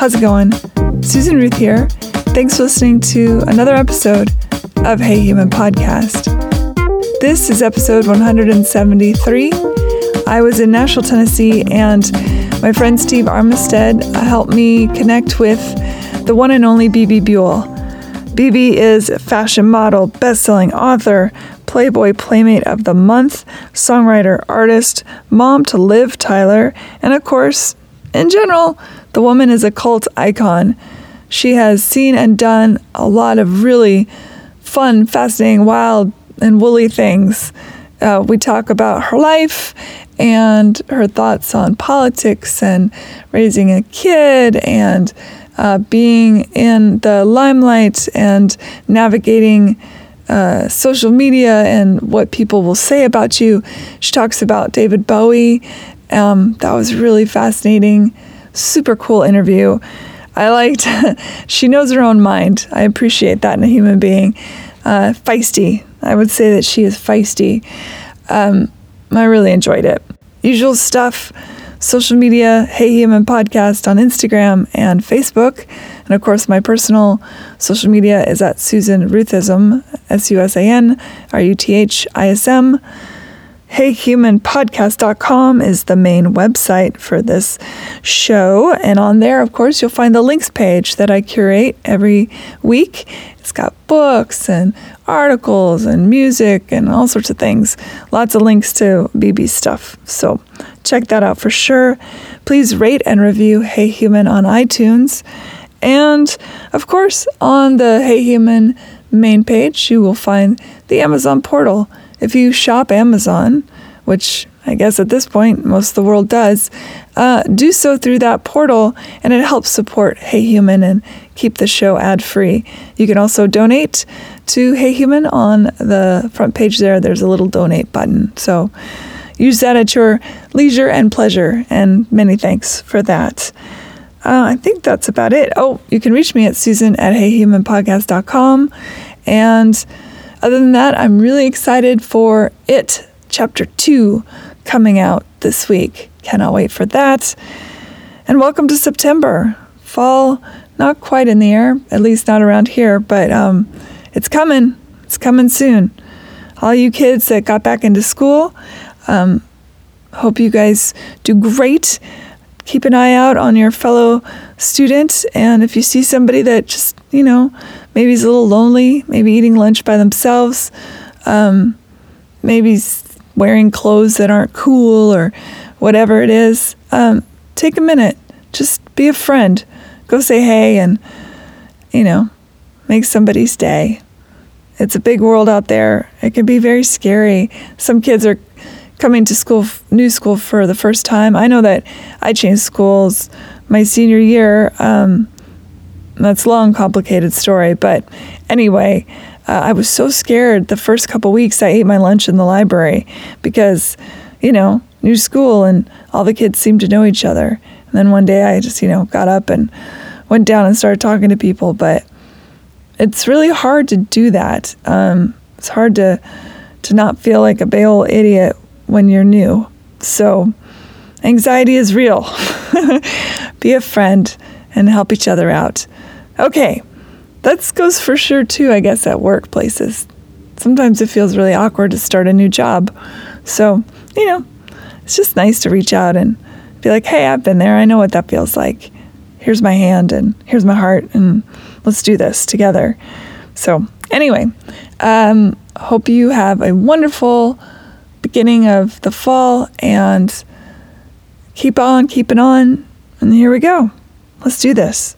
How's it going? Susan Ruth here. Thanks for listening to another episode of Hey Human Podcast. This is episode 173. I was in Nashville, Tennessee, and my friend Steve Armistead helped me connect with the one and only Bebe Buell. Bebe is a fashion model, best-selling author, Playboy Playmate of the Month, songwriter, artist, mom to Liv Tyler, and of course, in general, the woman is a cult icon. She has seen and done a lot of really fun, fascinating, wild, and woolly things. Uh, we talk about her life and her thoughts on politics and raising a kid and uh, being in the limelight and navigating uh, social media and what people will say about you. She talks about David Bowie. Um, that was really fascinating. Super cool interview. I liked, she knows her own mind. I appreciate that in a human being. Uh, feisty. I would say that she is feisty. Um, I really enjoyed it. Usual stuff social media, Hey Human Podcast on Instagram and Facebook. And of course, my personal social media is at Susan Ruthism, S U S A N R U T H I S M. HeyHumanPodcast.com is the main website for this show. And on there, of course, you'll find the links page that I curate every week. It's got books and articles and music and all sorts of things. Lots of links to Bebe stuff. So check that out for sure. Please rate and review Hey Human on iTunes. And of course, on the Hey Human main page, you will find the Amazon portal if you shop Amazon, which I guess at this point most of the world does, uh, do so through that portal and it helps support Hey Human and keep the show ad free. You can also donate to Hey Human on the front page there. There's a little donate button. So use that at your leisure and pleasure. And many thanks for that. Uh, I think that's about it. Oh, you can reach me at susan at heyhumanpodcast.com. And other than that, I'm really excited for It, Chapter 2, coming out this week. Cannot wait for that. And welcome to September. Fall, not quite in the air, at least not around here, but um, it's coming. It's coming soon. All you kids that got back into school, um, hope you guys do great. Keep an eye out on your fellow students. And if you see somebody that just, you know, maybe he's a little lonely, maybe eating lunch by themselves, um, maybe wearing clothes that aren't cool or whatever it is, um, take a minute. Just be a friend. Go say hey and, you know, make somebody's day. It's a big world out there. It can be very scary. Some kids are coming to school, new school for the first time. I know that I changed schools my senior year. Um, that's a long, complicated story. But anyway, uh, I was so scared the first couple weeks I ate my lunch in the library because, you know, new school and all the kids seemed to know each other. And then one day I just, you know, got up and went down and started talking to people. But it's really hard to do that. Um, it's hard to to not feel like a old idiot when you're new. So anxiety is real. Be a friend and help each other out. Okay, that goes for sure too, I guess, at workplaces. Sometimes it feels really awkward to start a new job. So, you know, it's just nice to reach out and be like, hey, I've been there. I know what that feels like. Here's my hand and here's my heart, and let's do this together. So, anyway, um, hope you have a wonderful beginning of the fall and keep on keeping on. And here we go. Let's do this.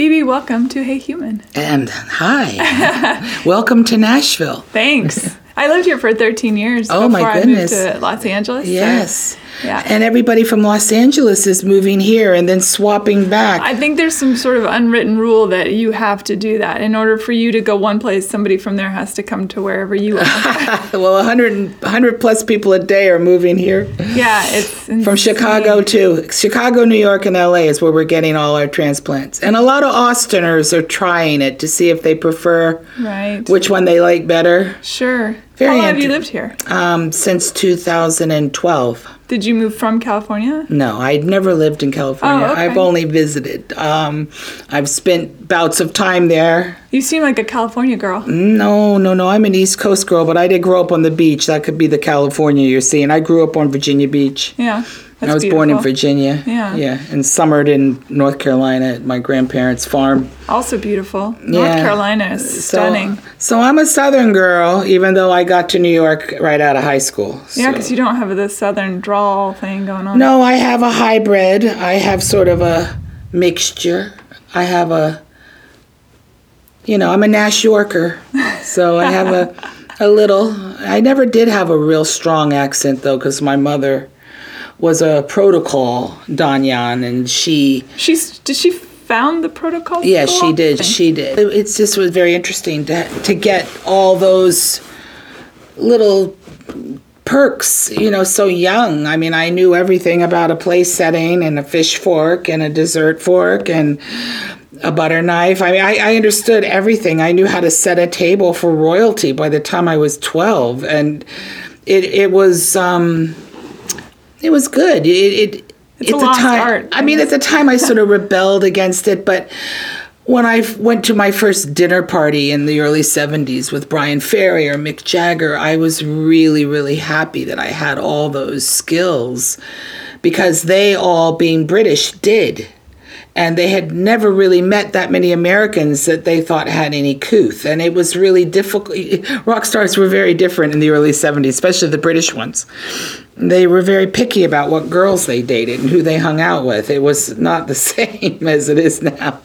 Bebe, welcome to Hey Human. And hi. welcome to Nashville. Thanks. I lived here for 13 years oh, before my goodness. I moved to Los Angeles. Yes. So, yeah. And everybody from Los Angeles is moving here and then swapping back. I think there's some sort of unwritten rule that you have to do that. In order for you to go one place, somebody from there has to come to wherever you are. well, 100, 100 plus people a day are moving here. Yeah, it's insane. from Chicago too. Chicago, New York, and LA is where we're getting all our transplants. And a lot of Austiners are trying it to see if they prefer right. which one they like better. Sure. Very How long have you lived here? Um, since 2012. Did you move from California? No, I'd never lived in California. Oh, okay. I've only visited. Um, I've spent bouts of time there. You seem like a California girl. No, no, no. I'm an East Coast girl, but I did grow up on the beach. That could be the California you're seeing. I grew up on Virginia Beach. Yeah. That's I was born in. Virginia. Yeah. Yeah, and summered in North Carolina at my grandparents' farm. Also beautiful. North Carolina is stunning. So, I'm a Southern girl, even though I got to New York right out of high school. Yeah, So- because you don't have the southern drawl thing going on. No, I have a hybrid. I have sort of a mixture. I have a, you know, I'm a Nash Yorker. So I have a, a little. I never did have a real strong accent though, because my mother was a protocol Danyan, and she, She's did she found the protocol? yeah, she did. She did. It, it's just was very interesting to to get all those little perks, you know, so young. I mean, I knew everything about a place setting and a fish fork and a dessert fork and a butter knife. I mean, I, I understood everything. I knew how to set a table for royalty by the time I was 12. And it, it was, um, it was good. It, it It's a at the time, art, I I mean, at the time I sort of rebelled against it, but when I went to my first dinner party in the early 70s with Bryan Ferry or Mick Jagger, I was really, really happy that I had all those skills because they all, being British, did. And they had never really met that many Americans that they thought had any couth. And it was really difficult. Rock stars were very different in the early 70s, especially the British ones they were very picky about what girls they dated and who they hung out with. It was not the same as it is now.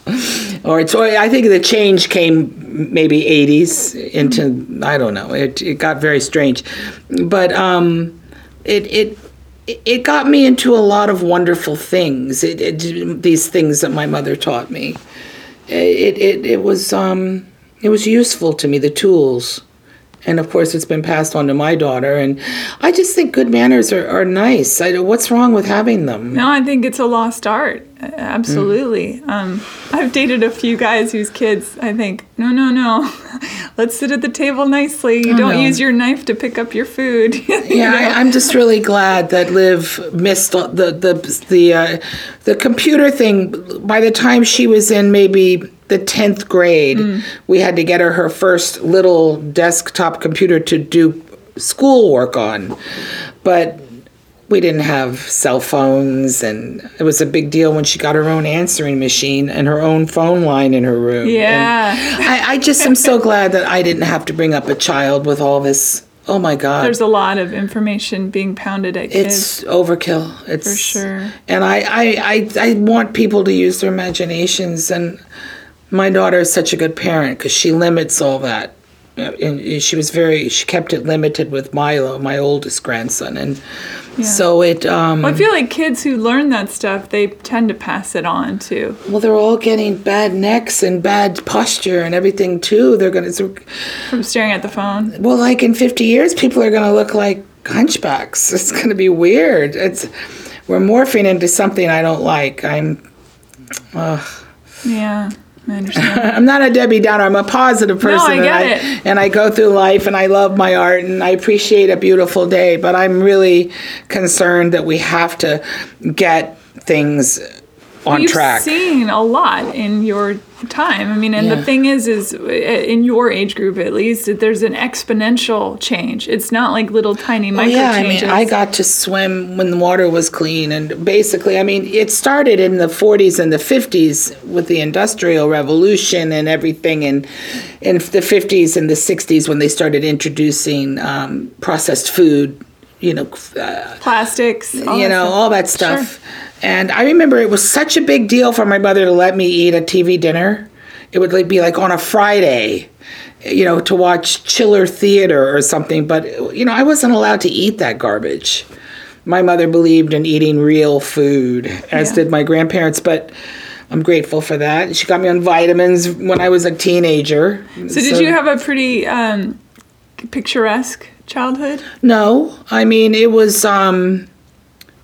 Or it's, or I think the change came maybe 80s into, I don't know, it, it got very strange. But um, it, it, it got me into a lot of wonderful things. It, it, these things that my mother taught me. It, it, it was um, it was useful to me. The tools, and of course, it's been passed on to my daughter. And I just think good manners are, are nice. I, what's wrong with having them? No, I think it's a lost art. Absolutely. Um, I've dated a few guys whose kids I think, no, no, no. Let's sit at the table nicely. You Oh, don't no. use your knife to pick up your food. You Yeah, know? I, I'm just really glad that Liv missed the the the uh, the computer thing. By the time she was in maybe the tenth grade, mm. we had to get her her first little desktop computer to do schoolwork on, but. We didn't have cell phones, and it was a big deal when she got her own answering machine and her own phone line in her room. Yeah. I, I just am so glad that I didn't have to bring up a child with all this. Oh my God. There's a lot of information being pounded at kids. It's overkill. It's For sure. And I, I, I, I want people to use their imaginations. And my daughter is such a good parent because she limits all that. Uh, And she was very. She kept it limited with Milo, my oldest grandson, and so it. Um, I feel like kids who learn that stuff, they tend to pass it on too. well, they're all getting bad necks and bad posture and everything too. They're gonna. From staring at the phone. Well, like in 50 years, people are going to look like hunchbacks. It's going to be weird. It's we're morphing into something I don't like. I'm Yeah, I understand. I'm not a Debbie Downer. I'm a positive person. I get and it. And I go through life and I love my art and I appreciate a beautiful day. But I'm really concerned that we have to get things on You've track. seen a lot in your time. I mean, and Yeah. the thing is, is uh, in your age group at least, there's an exponential change. It's not like little tiny Oh, micro yeah, I changes. mean, I got to swim when the water was clean. And basically, I mean, it started in the 40s and the 50s with the Industrial Revolution and everything. And in the 50s and the 60s, when they started introducing um, processed food, you know, uh, plastics. you know, stuff. all that stuff. And I remember it was such a big deal for my mother to let me eat a TV dinner. It would be like on a Friday, you know, to watch chiller theater or something. But you know, I wasn't allowed to eat that garbage. My mother believed in eating real food, as Yeah. did my grandparents. But I'm grateful for that. She got me on vitamins when I was a teenager. So, did you have a pretty um, picturesque childhood? No, I mean it was. um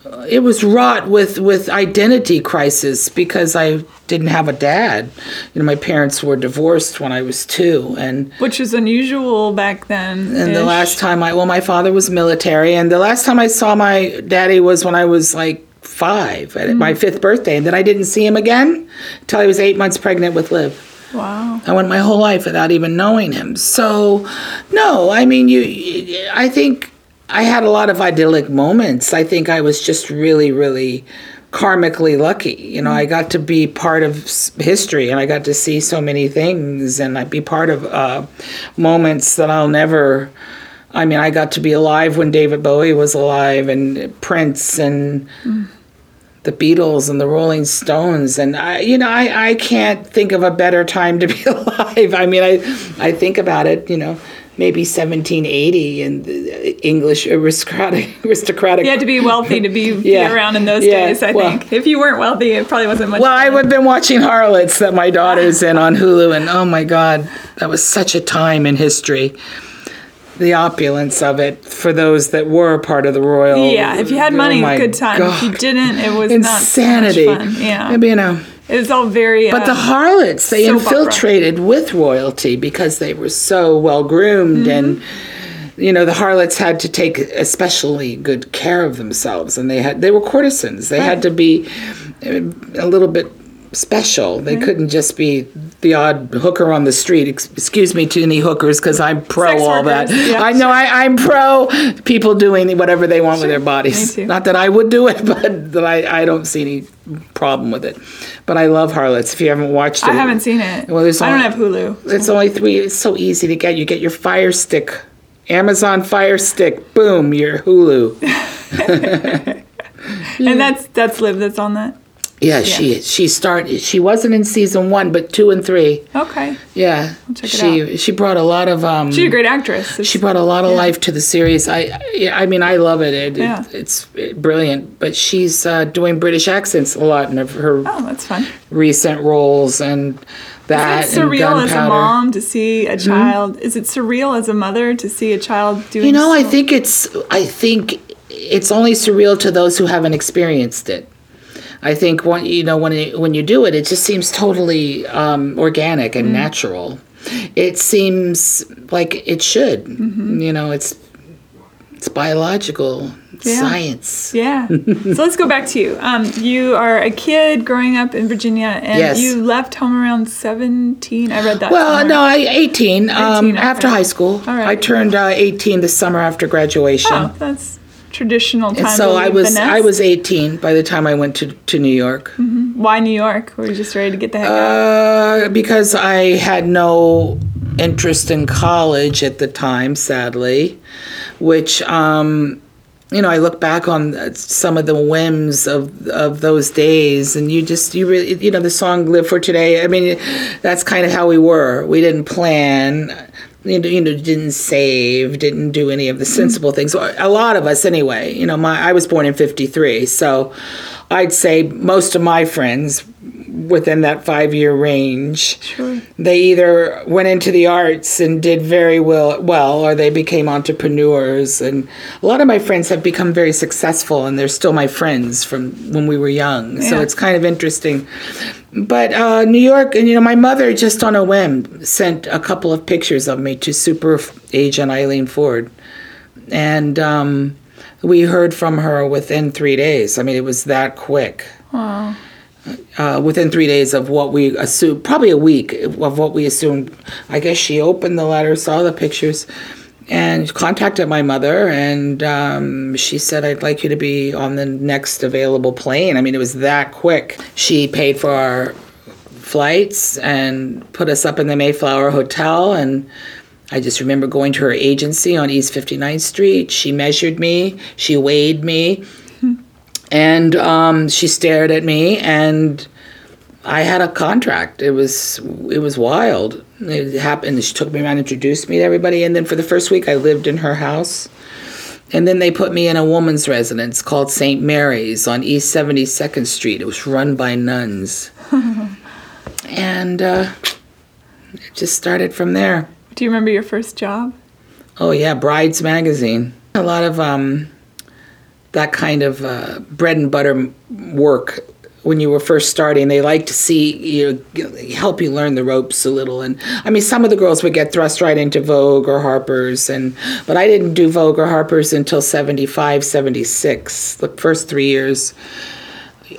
Uh, it was wrought with with identity crisis because I didn't have a dad. You know, my parents were divorced when I was two, and Which was unusual back then. and the last time I well, my father was military, and the last time I saw my daddy was when I was like five at my mm. fifth birthday, and then I didn't see him again until I was eight months pregnant with Liv. Wow. I went my whole life without even knowing him. So, no, I mean, you. I think I had a lot of idyllic moments. I think I was just really, really karmically lucky. You know, I got to be part of history, and I got to see so many things, and I'd be part of uh, moments that I'll never. I mean, I got to be alive when David Bowie was alive, and Prince, and the Beatles and the Rolling Stones, and I, you know, I, I can't think of a better time to be alive. I mean, I, I think about it, you know, maybe 1780 and the English aristocratic, aristocratic. You had to be wealthy to be, Yeah. be around in those Yeah, days, I well- think. If you weren't wealthy, it probably wasn't much. Well, I would have been watching Harlots that my daughter's in on Hulu, and oh my God, that was such a time in history. The opulence of it for those that were part of the royal. Yeah, if you had oh money, my good time. If you didn't, it was insanity. not so much fun. Yeah, You know. It was all very. But the uh, harlots, they opera. infiltrated with royalty because they were so well groomed and you know the harlots had to take especially good care of themselves and they had they were courtesans they had to be uh, a little bit special they mm-hmm. couldn't just be the odd hooker on the street Ex- excuse me to any hookers because i'm pro Sex all that yeah, i know I, i'm pro people doing whatever they want with their bodies not that i would do it but that I, I don't see any problem with it but i love harlots if you haven't watched it I haven't seen it. Well, there's I don't have Hulu. it's only three. It's so easy to get. You get your Fire Stick, Amazon Fire Stick. Boom, your Hulu. And that's that's Liv that's on that. Yeah, she she started. She wasn't in season one, but two and three. Okay, Yeah, check it she she brought a lot of um. she's a great actress. It's- she brought a lot of life to the series. I, yeah, I mean, I love it. it, it- Yeah. it's brilliant. But she's uh, doing British accents a lot in her oh, that's fun. recent roles, and that Is it surreal as a mom to see a child? Is it surreal as a mother to see a child doing? You know, I think it's I think it's only surreal to those who haven't experienced it. I think when you know when it, when you do it, it just seems totally um, organic Mm. and natural. It seems like it should. Mm-hmm. You know, it's it's biological Yeah. science. Yeah. so let's go back to you. Um, you are a kid growing up in Virginia, and Yes. you left home around seventeen. I read that. Well, somewhere. no, I 18, um, 18, after high school. All right. I turned uh, 18 the summer after graduation. Oh, that's traditional time. and so I was. I was 18 by the time I went to, to New York. Why New York? Were you just ready to get the heck out? Uh, because I had no interest in college at the time, sadly, which, um, you know, I look back on some of the whims of of those days, and you just you really you know the song "Live for Today." I mean, that's kind of how we were. We didn't plan. You know, you know, didn't save, didn't do any of the mm-hmm. sensible things. A lot of us, anyway. You know, my I was born in '53, so I'd say most of my friends within that five year range. Sure. They either went into the arts and did very well, well, or they became entrepreneurs. And a lot of my friends have become very successful, and they're still my friends from when we were young. So it's kind of interesting. But uh, New York, and you know, my mother just on a whim sent a couple of pictures of me to super agent Eileen Ford, and um, we heard from her within three days. I mean, it was that quick Wow. uh, within three days of what we assumed, probably a week of what we assumed. I guess she opened the letter, saw the pictures, and contacted my mother. And um, she said, I'd like you to be on the next available plane. I mean, it was that quick. She paid for our flights and put us up in the Mayflower Hotel. And I just remember going to her agency on East 59th Street. She measured me, she weighed me and um, she stared at me and I had a contract. It was it was wild. It happened. She took me around, introduced me to everybody, and then for the first week, I lived in her house. And then they put me in a woman's residence called St. Mary's on East 72nd Street. It was run by nuns. and uh, it just started from there. Do you remember your first job? Oh yeah, Brides magazine. A lot of um, that kind of uh, bread and butter work when you were first starting. They like to see you help you learn the ropes a little. And I mean, some of the girls would get thrust right into Vogue or Harper's, and but I didn't do Vogue or Harper's until 75, 76, the first three years.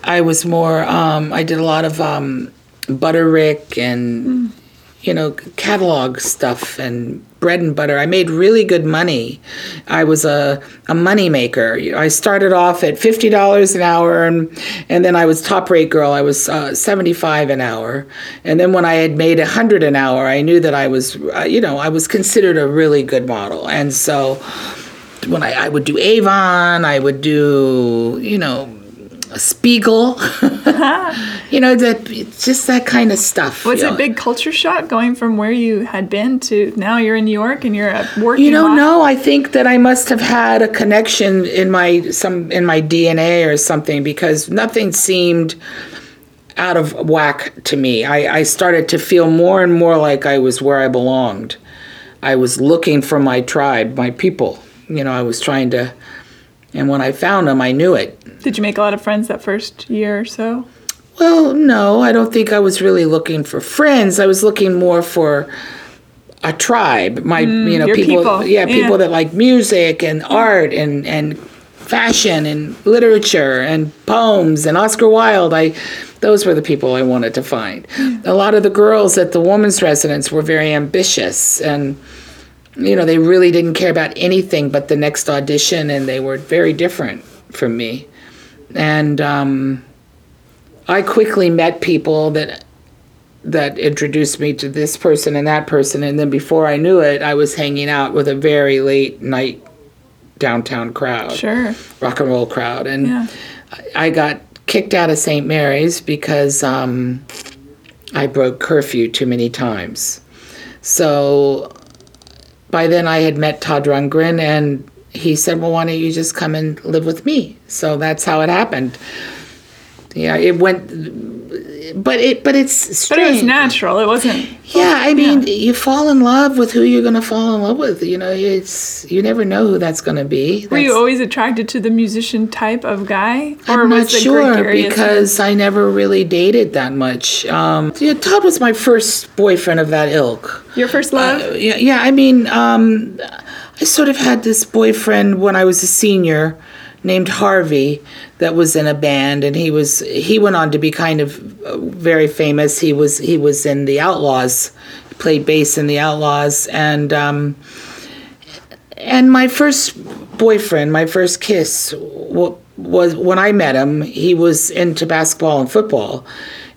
I was more. Um, I did a lot of um, Butterick and. Mm you know, catalog stuff and bread and butter. I made really good money. I was a, a money maker. I started off at fifty dollars an hour, and and then I was top rate girl. I was uh, seventy five an hour, and then when I had made a hundred an hour, I knew that I was, uh, you know, I was considered a really good model, and so. When I, I would do Avon, I would do, you know, Spiegel, you know, that just that kind of stuff. Was it a big culture shock going from where you had been to now you're in New York and you're a working? You know, no. I think that I must have had a connection in my some in my DNA or something because nothing seemed out of whack to me. I, I started to feel more and more like I was where I belonged. I was looking for my tribe, my people. You know, I was trying to and when I found them, I knew it. Did you make a lot of friends that first year or so? Well, no, I don't think I was really looking for friends. I was looking more for a tribe. My, mm, you know, people, people, Yeah, people yeah. that like music and art and and fashion and literature and poems and Oscar Wilde. I those were the people I wanted to find. Mm. A lot of the girls at the women's residence were very ambitious and you know, they really didn't care about anything but the next audition, and they were very different from me. And um, I quickly met people that that introduced me to this person and that person, and then before I knew it, I was hanging out with a very late night downtown crowd, sure, rock and roll crowd, and yeah. I got kicked out of St. Mary's because um, I broke curfew too many times. So by then I had met Todd Rundgren and he said, Well, why don't you just come and live with me? So that's how it happened. Yeah, it went but it but it's strange. But it was natural. It wasn't Yeah, I mean, yeah. you fall in love with who you're going to fall in love with. You know, it's you never know who that's going to be. That's, Were you always attracted to the musician type of guy? Or I'm not sure because I never really dated that much. Um, yeah, Todd was my first boyfriend of that ilk. Your first love? Uh, yeah, yeah. I mean, um, I sort of had this boyfriend when I was a senior named Harvey that was in a band and he was he went on to be kind of uh, very famous. He was he was in the Outlaws played bass in the Outlaws and um, and my first boyfriend my first kiss was when I met him he was into basketball and football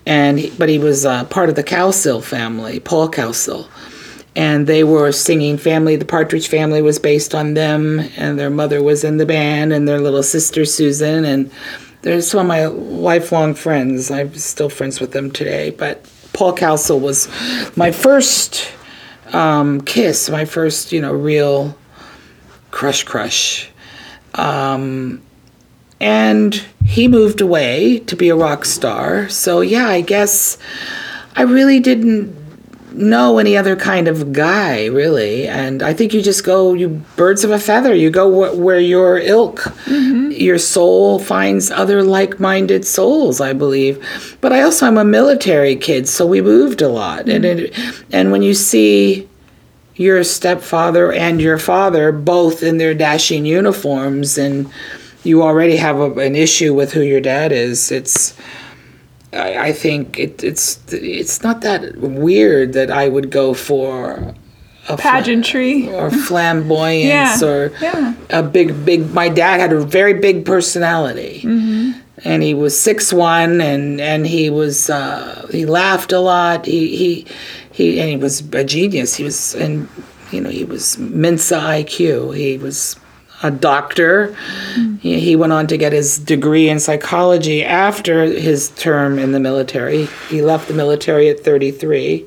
and but he was uh, part of the Cowsill family Paul Cowsill and they were singing family the partridge family was based on them and their mother was in the band and their little sister susan and they're some of my lifelong friends. I'm still friends with them today but paul Cowsill was my first um, kiss my first you know real crush crush. Um, and he moved away to be a rock star. So yeah i guess i really didn't know any other kind of guy really and i think you just go you birds of a feather you go wh- where your ilk mm-hmm. your soul finds other like-minded souls i believe but i also i'm a military kid so we moved a lot mm-hmm. and it, and when you see your stepfather and your father both in their dashing uniforms and you already have a, an issue with who your dad is it's I, I think it, it's it's not that weird that I would go for a pageantry fl- or flamboyance yeah. or yeah. a big big my dad had a very big personality mm-hmm. and he was six one and and he was uh, he laughed a lot he he he and he was a genius he was and you know he was mensa IQ he was a doctor. Mm. He, he, went on to get his degree in psychology after his term in the military. He left the military at 33.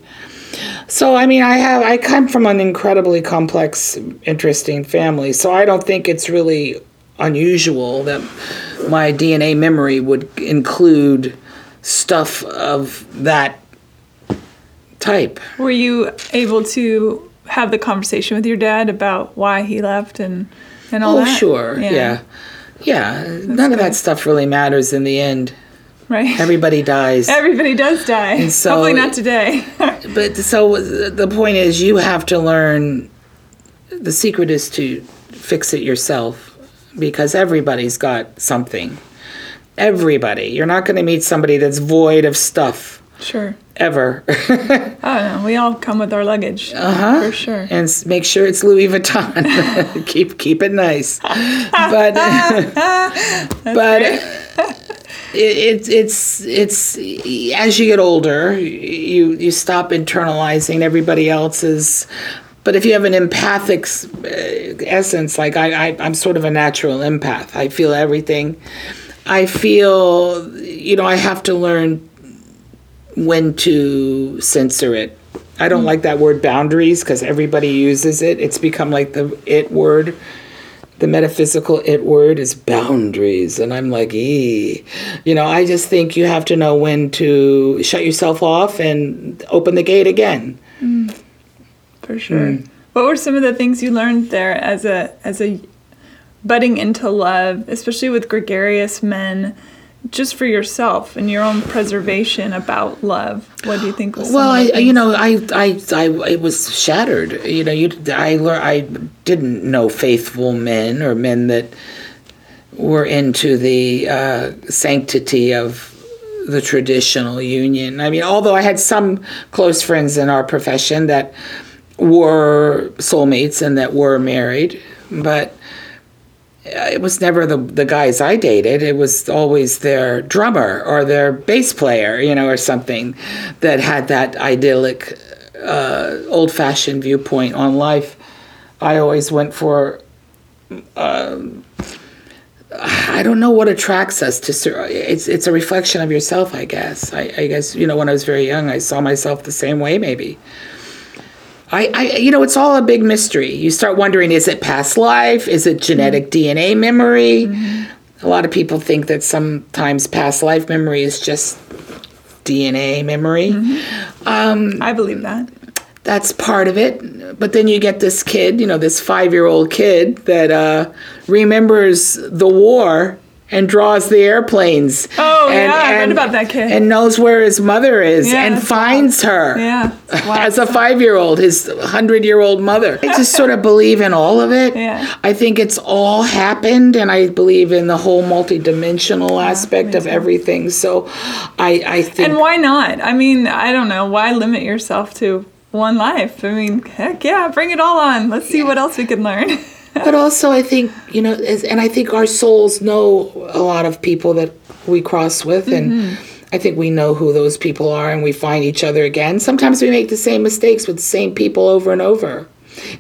So I mean, I have I come from an incredibly complex, interesting family. So I don't think it's really unusual that my DNA memory would include stuff of that type. Were you able to have the conversation with your dad about why he left and and all oh, that? sure, yeah. yeah. Yeah, none of that stuff really matters in the end. right? Everybody dies. Everybody does die. so- Hopefully not today. But so the point is, you have to learn. The secret is to fix it yourself, because everybody's got something. Everybody. You're not going to meet somebody that's void of stuff sure. Ever. Don't. We all come with our luggage. Uh-huh. For sure. and make sure it's Louis Vuitton. keep keep it nice. But but it, it, it's it's as you get older, you you stop internalizing everybody else's. But if you have an empathic uh, essence, like I, I, I'm sort of a natural empath. I feel everything. I feel, you know, I have to learn when to censor it. I don't like that word boundaries because everybody uses it. It's become like the it word. The metaphysical it word is boundaries. And I'm like, ee. You know, I just think you have to know when to shut yourself off and open the gate again. Mm, for sure. Mm. What were some of the things you learned there as a as a budding into love, especially with gregarious men, just for yourself and your own preservation about love? What do you think was Well, I, you know, I, I, I, it was shattered. You know, you, I, lear- I didn't know faithful men or men that were into the uh, sanctity of the traditional union. I mean, although I had some close friends in our profession that were soulmates and that were married, but it was never the the guys I dated. It was always their drummer or their bass player, you know, or something that had that idyllic, uh, old fashioned viewpoint on life. I always went for. Um, I don't know what attracts us to. It's it's a reflection of yourself, I guess. I, I guess you know when I was very young, I saw myself the same way, maybe. I, I, you know, it's all a big mystery. You start wondering: is it past life? Is it genetic mm-hmm. DNA memory? Mm-hmm. A lot of people think that sometimes past life memory is just DNA memory. Mm-hmm. Um, I believe that. That's part of it. But then you get this kid, you know, this five-year-old kid that uh, remembers the war and draws the airplanes. Oh, yeah, I read about that kid. And knows where his mother is Yeah, and finds her Yeah. As a five year old, his 100 year old mother. I just sort of believe in all of it. Yeah. I think it's all happened, and I believe in the whole multidimensional aspect of everything. So I, I think. And why not? I mean, I don't know. Why limit yourself to one life? I mean, heck yeah, bring it all on. Let's see what else we can learn. but also, I think, you know, as, and I think our souls know a lot of people that we cross with, and mm-hmm. I think we know who those people are, and we find each other again. Sometimes we make the same mistakes with the same people over and over.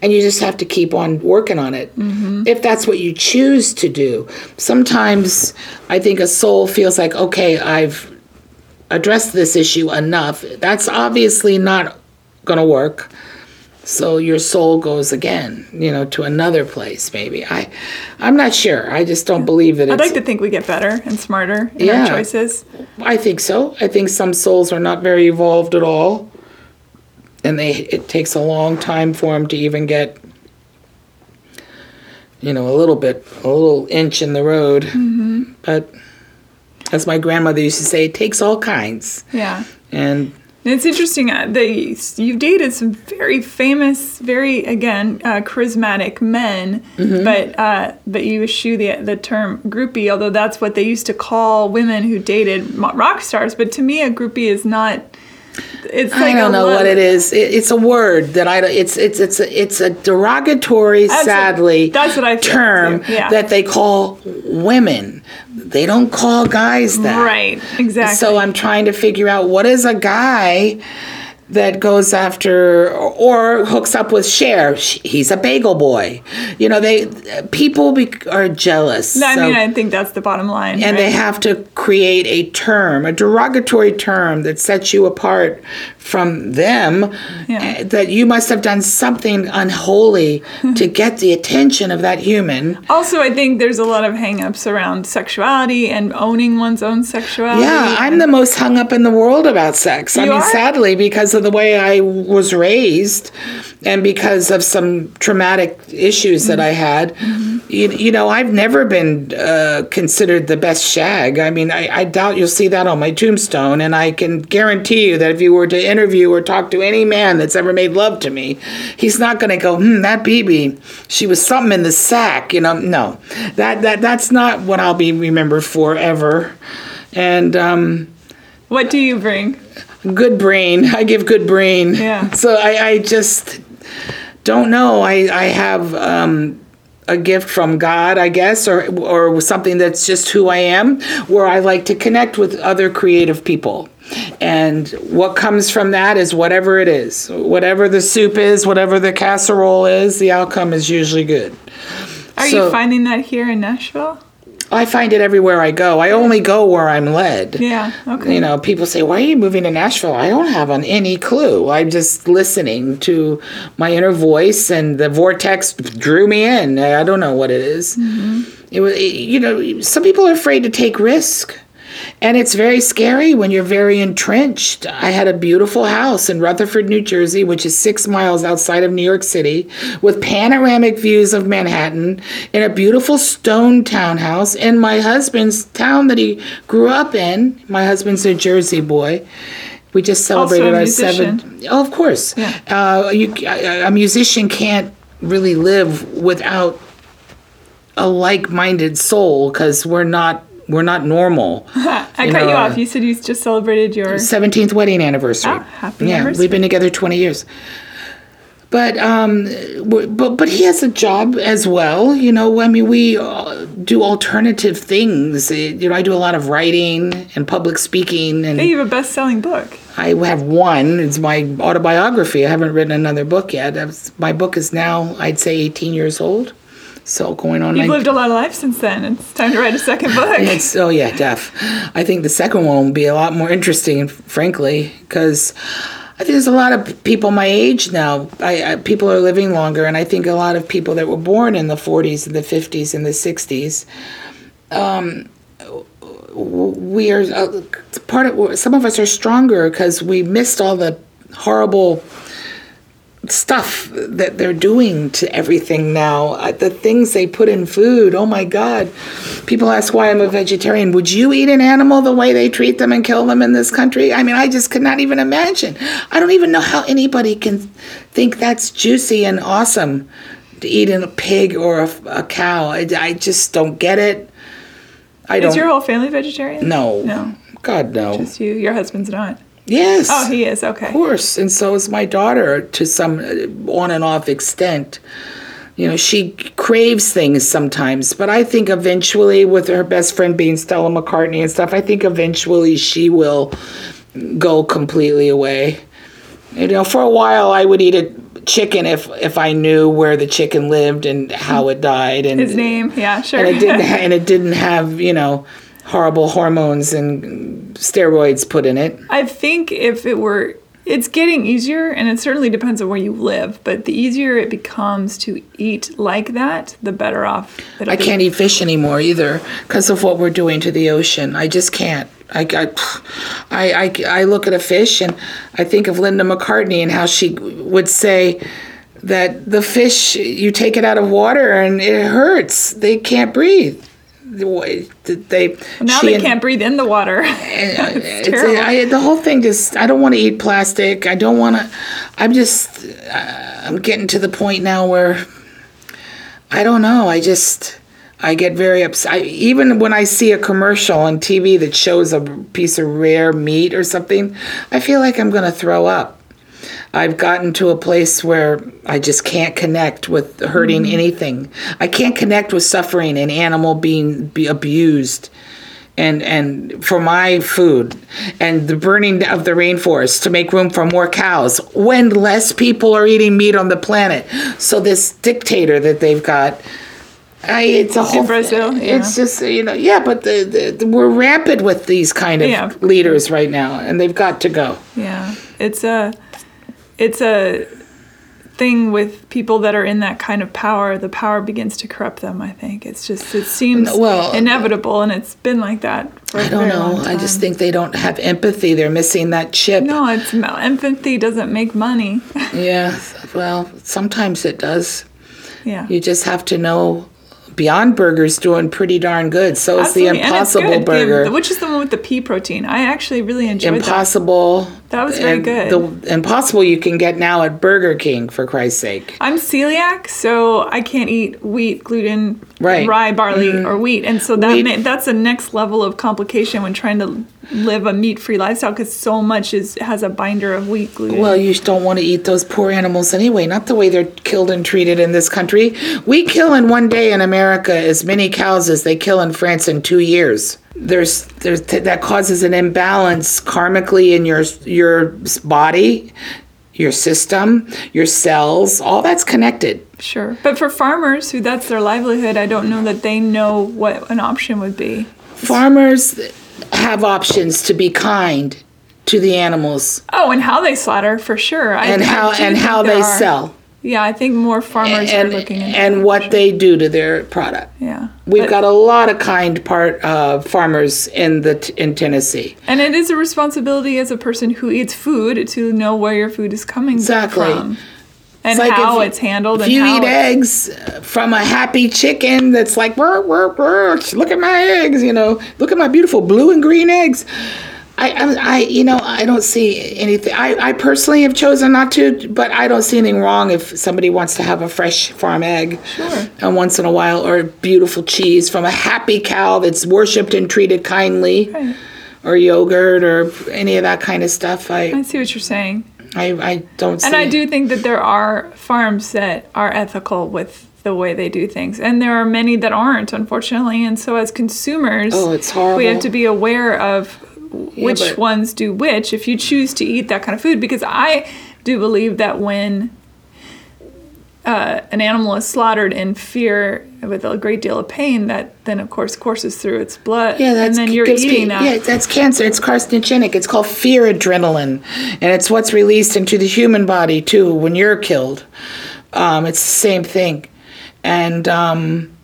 And you just have to keep on working on it. Mm-hmm. If that's what you choose to do. Sometimes I think a soul feels like, okay, I've addressed this issue enough. That's obviously not going to work. So your soul goes again, you know, to another place maybe. I I'm not sure. I just don't believe that I'd like to think we get better and smarter in Yeah. our choices. I think so. I think some souls are not very evolved at all. And they it takes a long time for them to even get you know, a little bit a little inch in the road. Mm-hmm. But as my grandmother used to say, it takes all kinds. Yeah. And And it's interesting uh, that you- you've dated some very famous, very again uh, charismatic men, Mm-hmm. but uh, but you eschew the the term groupie, although that's what they used to call women who dated rock stars. But to me, a groupie is not. It's like I don't know what it is. It, it's a word that I don't. It's it's it's a, it's a derogatory, That's sadly, that's what I term yeah. that they call women. They don't call guys that. Right, exactly. So I'm trying to figure out what is a guy that goes after or, hooks up with Cher. He's a bagel boy. You know, they people be, are jealous. No, I So- mean, I think that's the bottom line. and right? they have to create a term, a derogatory term that sets you apart from them. Yeah. eh, That you must have done something unholy to get the attention of that human. Also, I think there's a lot of hangups around sexuality and owning one's own sexuality. Yeah, I'm the most hung up in the world about sex. I mean, are? sadly, because of the way I was raised and because of some traumatic issues that I had, you, you know, I've never been uh, considered the best shag. I mean, I, I doubt you'll see that on my tombstone. And I can guarantee you that if you were to interview or talk to any man that's ever made love to me, he's not going to go, hmm, that Bebe, she was something in the sack. You know, no, that, that that's not what I'll be remembered for ever. And um, What do you bring? Good brain. I give good brain. Yeah. So I, I just don't know. I, I have um, a gift from God, I guess, or or something that's just who I am, where I like to connect with other creative people. And what comes from that is whatever it is. Whatever the soup is, whatever the casserole is, the outcome is usually good. Are So- you finding that here in Nashville? I find it everywhere I go. I only go where I'm led. Yeah. Okay. You know, people say, "Why are you moving to Nashville?" I don't have an, any clue. I'm just listening to my inner voice, and the vortex drew me in. I don't know what it is. Mm-hmm. It was, you know, some people are afraid to take risk, and it's very scary when you're very entrenched. I had a beautiful house in Rutherford, New Jersey, which is six miles outside of New York City, with panoramic views of Manhattan, in a beautiful stone townhouse in my husband's town that he grew up in. My husband's a Jersey boy. We just celebrated our seventh. Oh, of course. Yeah. Uh, you, a a musician can't really live without a like-minded soul because we're not we're not normal. I you cut you off. You said you just celebrated your. 17th wedding anniversary. Ah, happy yeah, anniversary. we've been together 20 years. But um, but but he has a job as well. You know, I mean, we uh, do alternative things. Uh, You know, I do a lot of writing and public speaking, and you have a best-selling book. I have one. It's my autobiography. I haven't written another book yet. My book is now, I'd say, 18 years old. So going on. You've lived a lot of life since then. It's time to write a second book. It's oh yeah, def. I think the second one will be a lot more interesting, frankly, because I think there's a lot of people my age now. I, I people are living longer, and I think a lot of people that were born in the 40s and the 50s and the 60s. Um, we are uh, part of some of us are stronger because we missed all the horrible stuff that they're doing to everything now. Uh, The things they put in food. Oh my God. People ask why I'm a vegetarian. Would you eat an animal the way they treat them and kill them in this country? I mean, I just could not even imagine. I don't even know how anybody can think that's juicy and awesome to eat a pig or a, a cow. I, I just don't get it. I Is don't. Is your whole family vegetarian? no. No. God, no. Just you. Your husband's not. Yes. Oh, he is. Okay. Of course, and so is my daughter to some uh, on and off extent. You know, she craves things sometimes, but I think eventually, with her best friend being Stella McCartney and stuff, I think eventually she will go completely away. You know, for a while I would eat a chicken if if I knew where the chicken lived and how it died and His name. Yeah, sure. and it didn't ha- and it didn't have you know horrible hormones and steroids put in it. I think if it were, it's getting easier, and it certainly depends on where you live. But the easier it becomes to eat like that, the better off. I be. can't eat fish anymore either because of what we're doing to the ocean. I just can't. I, I, I, I, I look at a fish and I think of Linda McCartney and how she would say that the fish, you take it out of water and it hurts. They can't breathe. The way that They, Now they and- can't breathe in the water. and, It's it's, terrible. I, the whole thing just i don't want to eat plastic i don't want to i'm just uh, i'm getting to the point now where i don't know i just i get very upset I, even when i see a commercial on tv that shows a piece of rare meat or something i feel like i'm going to throw up I've gotten to a place where I just can't connect with hurting mm-hmm. anything. I can't connect with suffering an animal being be abused and and for my food and the burning of the rainforest to make room for more cows when less people are eating meat on the planet. So this dictator that they've got I, it's a whole. Brazil, It's just you know, yeah, but the, the, the- we're rampant with these kind of Yeah. leaders right now, and they've got to go. Yeah, it's a it's a thing with people that are in that kind of power. The power begins to corrupt them. I think it's just it seems Well, inevitable, and it's been like that. For a I don't know. I just think they don't have empathy. They're missing that chip. no, it's empathy doesn't make money. Yeah. Well, sometimes it does. yeah, You just have to know Beyond Burger's doing pretty darn good. So is the Impossible good. The- Burger. which is the one with the pea protein. I actually really enjoyed. Impossible. That was very and good. The Impossible you can get now at Burger King for Christ's sake. I'm celiac, so I can't eat wheat, gluten, Right. Rye, barley, mm. or wheat, and so that Wheat. ma- that's a next level of complication when trying to live a meat-free lifestyle because so much is has a binder of wheat gluten. Well, you don't want to eat those poor animals anyway. Not the way they're killed and treated in this country. We kill in one day in America as many cows as they kill in France in two years. There's, there's that causes an imbalance karmically in your your body, your system, your cells. All that's connected. sure, but for farmers who that's their livelihood, I don't know that they know what an option would be. Farmers have options to be kind to the animals Oh, and how they slaughter for sure, and I how do and how they are. sell Yeah, I think more farmers and are looking into and what they do to their product. Yeah, We've But- got a lot of kind part uh, farmers in the in Tennessee. And it is a responsibility as a person who eats food to know where your food is coming Exactly. from. And It's like how if- it's handled If you eat eggs from a happy chicken that's like, "Whir, whir, whir, look at my eggs, you know, look at my beautiful blue and green eggs. I, I, I you know, I don't see anything. I, I personally have chosen not to, but I don't see anything wrong if somebody wants to have a fresh farm egg Sure. and once in a while, or beautiful cheese from a happy cow that's worshipped and treated kindly, Right. or yogurt, or any of that kind of stuff. I I, see what you're saying. I, I don't see. And I do think that there are farms that are ethical with the way they do things. And there are many that aren't, unfortunately. And so as consumers, Oh, it's horrible. we have to be aware of which but- ones do which if you choose to eat that kind of food. Because I do believe that when uh, an animal is slaughtered in fear with a great deal of pain, that then of course courses through its blood. Yeah, that's and then you're eating me- that. Yeah, that's cancer. It's carcinogenic. It's called fear adrenaline, and it's what's released into the human body too when you're killed. Um, it's the same thing, and um,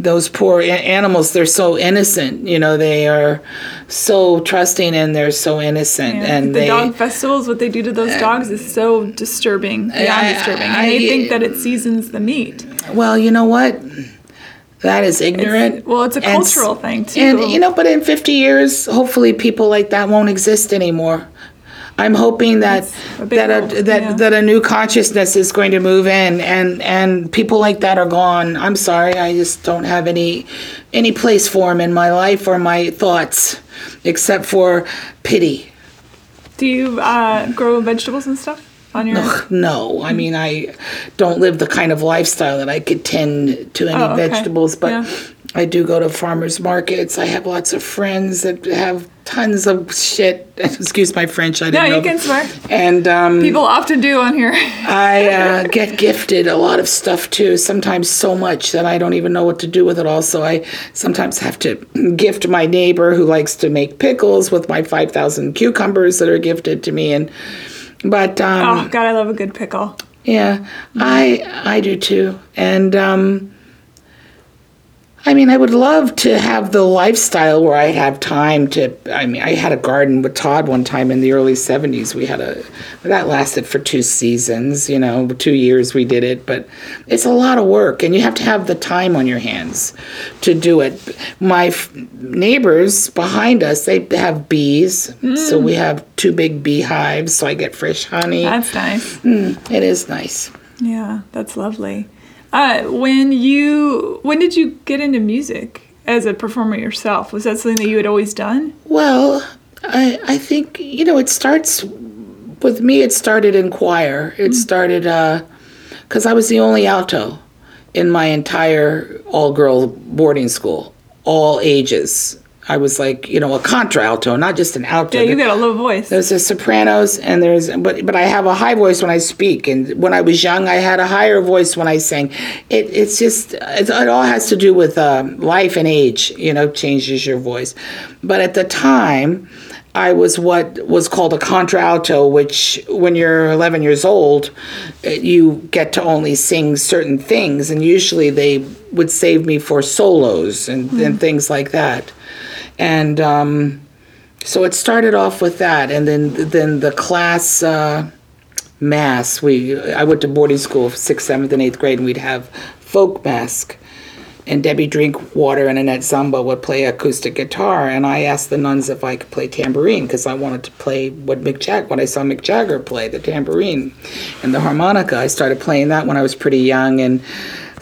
those poor a- animals. They're so innocent. You know, they are so trusting and they're so innocent, Yeah, and the they. dog festivals, what they do to those dogs is so disturbing, beyond I- disturbing. And I- they think that it seasons the meat. well, you know what? That is ignorant. well, it's a And cultural thing, too. And you know, but in 50 years, hopefully, people like that won't exist anymore. I'm hoping that a that a, hope, that yeah. that a new consciousness is going to move in, and and people like that are gone. I'm sorry, I just don't have any any place for them in my life or my thoughts, except for pity. Do you uh, grow vegetables and stuff on your? No, I mean I don't live the kind of lifestyle that I could tend to any Oh, okay. vegetables, but Yeah. I do go to farmers markets. I have lots of friends that have tons of shit. Excuse my French. I No, didn't know. you can swear. And um, People often do on here. I uh, get gifted a lot of stuff too. Sometimes so much that I don't even know what to do with it all. So I sometimes have to gift my neighbor who likes to make pickles with my five thousand cucumbers that are gifted to me. And but um, oh God, I love a good pickle. yeah, I I do too. And um I mean, I would love to have the lifestyle where I have time to. I mean, I had a garden with Todd one time in the early 70s. We had a. That lasted for two seasons, you know, two years we did it. But it's a lot of work, and you have to have the time on your hands to do it. My f- neighbors behind us, they have bees. So we have two big beehives, so I get fresh honey. That's nice. Mm, it is nice. Yeah, that's lovely. Uh, when you when did you get into music as a performer yourself? Was that something that you had always done? Well, I I think you know it starts with me. It started in choir. It started because I was the only alto in my entire all girl boarding school, all ages. I was like you know a contralto, not just an alto. Yeah, you got a low voice. There's a sopranos and there's but but I have a high voice when I speak and when I was young I had a higher voice when I sang. It it's just it, it all has to do with um, life and age, you know, changes your voice. But at the time I was what was called a contralto, which when you're 11 years old, uh, you get to only sing certain things, and usually they would save me for solos and, and things like that. And um, so it started off with that, and then then the class uh, mass. We I went to boarding school, sixth, seventh, and eighth grade, and we'd have folk mask, and Debbie Drinkwater and Annette Zumba would play acoustic guitar, and I asked the nuns if I could play tambourine because I wanted to play what Mick Jag what I saw Mick Jagger play the tambourine and the harmonica. I started playing that when I was pretty young, and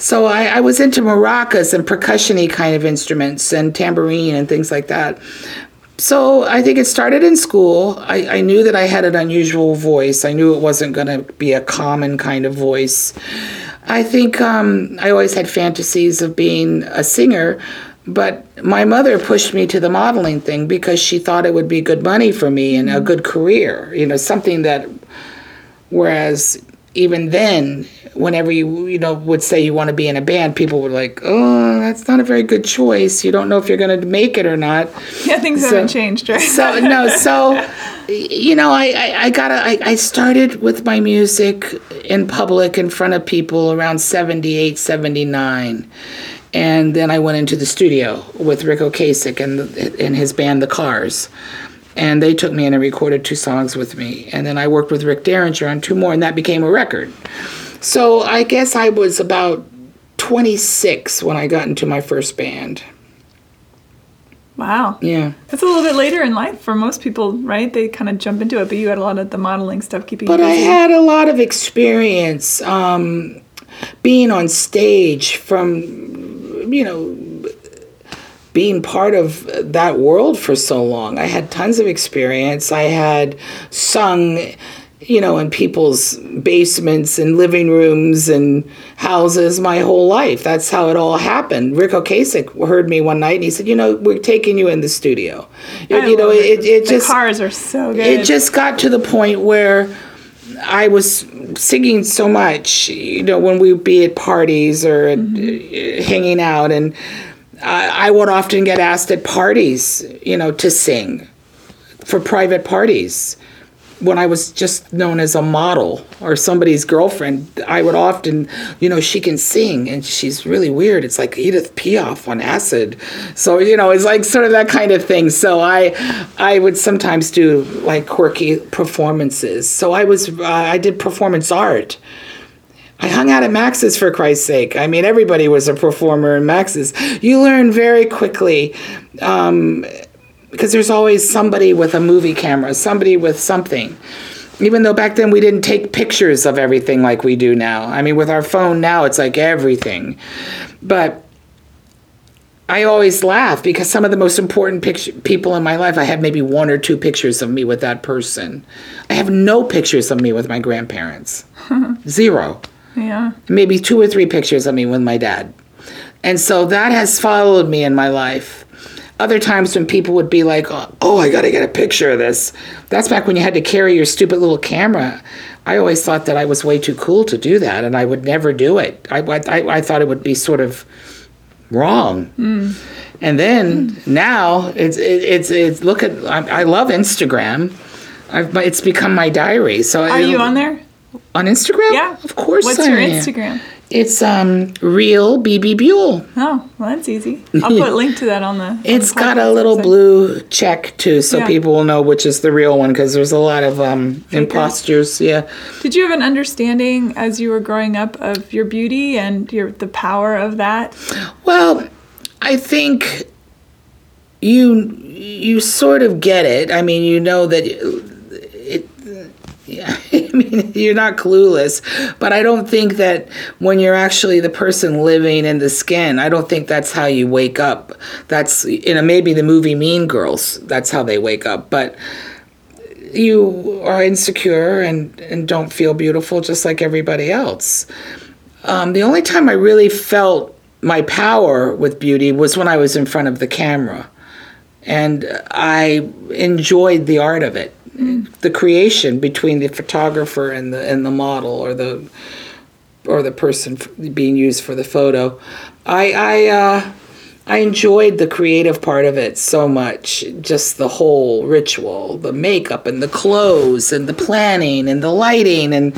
so I, I was into maracas and percussion-y kind of instruments and tambourine and things like that. So I think it started in school. I, I knew that I had an unusual voice. I knew it wasn't going to be a common kind of voice. I think um, I always had fantasies of being a singer, but my mother pushed me to the modeling thing because she thought it would be good money for me and a good career. You know, something that, whereas even then, whenever you you know would say you want to be in a band, people were like, "Oh, that's not a very good choice. You don't know if you're going to make it or not." Yeah, things So- haven't changed, right? So no, so you know, I I, I got I, I started with my music in public in front of people around 78, 79. And then I went into the studio with Ric Ocasek and and his band The Cars. And they took me in and recorded two songs with me. And then I worked with Rick Derringer on two more, and that became a record. So I guess I was about 26 when I got into my first band. wow. Yeah. That's a little bit later in life for most people, right? They kind of jump into it, but you had a lot of the modeling stuff keeping But you But I had a lot of experience um, being on stage from, you know, being part of that world for so long. I had tons of experience. I had sung, you know, in people's basements and living rooms and houses my whole life. That's how it all happened. Ric Ocasek heard me one night and he said, "You know, we're taking you in the studio." You know, it, it the just cars are so good. it just got to the point where I was singing so much, you know, when we would be at parties or at, uh, hanging out, and I, I would often get asked at parties, you know, to sing for private parties. When I was just known as a model or somebody's girlfriend, I would often, you know, she can sing and she's really weird. It's like Edith Piaf on acid. So, you know, it's like sort of that kind of thing. So I I would sometimes do like quirky performances. So I was uh, I did performance art. I hung out at Max's for Christ's sake. I mean, everybody was a performer in Max's. You learn very quickly um, because there's always somebody with a movie camera, somebody with something. Even though back then we didn't take pictures of everything like we do now. I mean, with our phone now, it's like everything. But I always laugh because some of the most important picture, people in my life, I have maybe one or two pictures of me with that person. I have no pictures of me with my grandparents. Zero yeah. maybe two or three pictures of me with my dad. And so that has followed me in my life. Other times when people would be like, oh, I got to get a picture of this. That's back when you had to carry your stupid little camera. I always thought that I was way too cool to do that, and I would never do it. I, I, I thought it would be sort of wrong. Hmm. And then now it's it, it's it's look at I, I love Instagram. I've, it's become my diary. So Are you on there? On Instagram? Yeah. of course. What's I your am. Instagram? It's um real Bebe Buell. Oh, well, that's easy. I'll put a link to that on the. on It's the got a little website. blue check too, so Yeah. people will know which is the real one because there's a lot of um imposters. Yeah. Did you have an understanding as you were growing up of your beauty and your the power of that? Well, I think you you sort of get it. I mean, you know that. Yeah, I mean, you're not clueless, but I don't think that when you're actually the person living in the skin, I don't think that's how you wake up. That's you know maybe the movie Mean Girls, that's how they wake up, but you are insecure and and don't feel beautiful just like everybody else. Um, the only time I really felt my power with beauty was when I was in front of the camera. And I enjoyed the art of it, the creation between the photographer and the and the model or the or the person being used for the photo. I I uh, I enjoyed the creative part of it so much. Just the whole ritual, the makeup and the clothes and the planning and the lighting and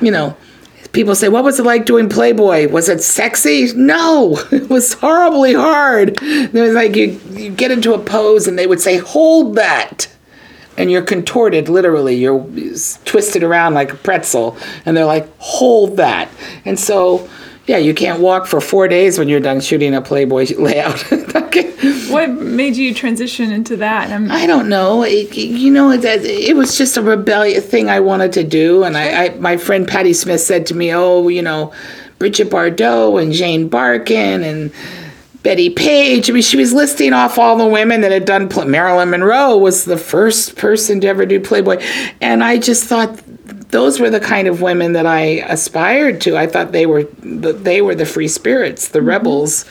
you know people say, What was it like doing Playboy? Was it sexy? No, it was horribly hard. It was like you, you get into a pose and they would say, Hold that. And you're contorted, literally. You're twisted around like a pretzel. And they're like, Hold that. And so Yeah, you can't walk for four days when you're done shooting a Playboy layout. okay. What made you transition into that? I'm, I don't know. It, you know, it, it was just a rebellious thing I wanted to do. And I, I, my friend Patti Smith said to me, "Oh, you know, Brigitte Bardot and Jane Birkin and." Bettie Page. I mean, she was listing off all the women that had done. Marilyn Monroe was the first person to ever do Playboy, and I just thought those were the kind of women that I aspired to. I thought they were the, they were the free spirits, the mm-hmm. rebels.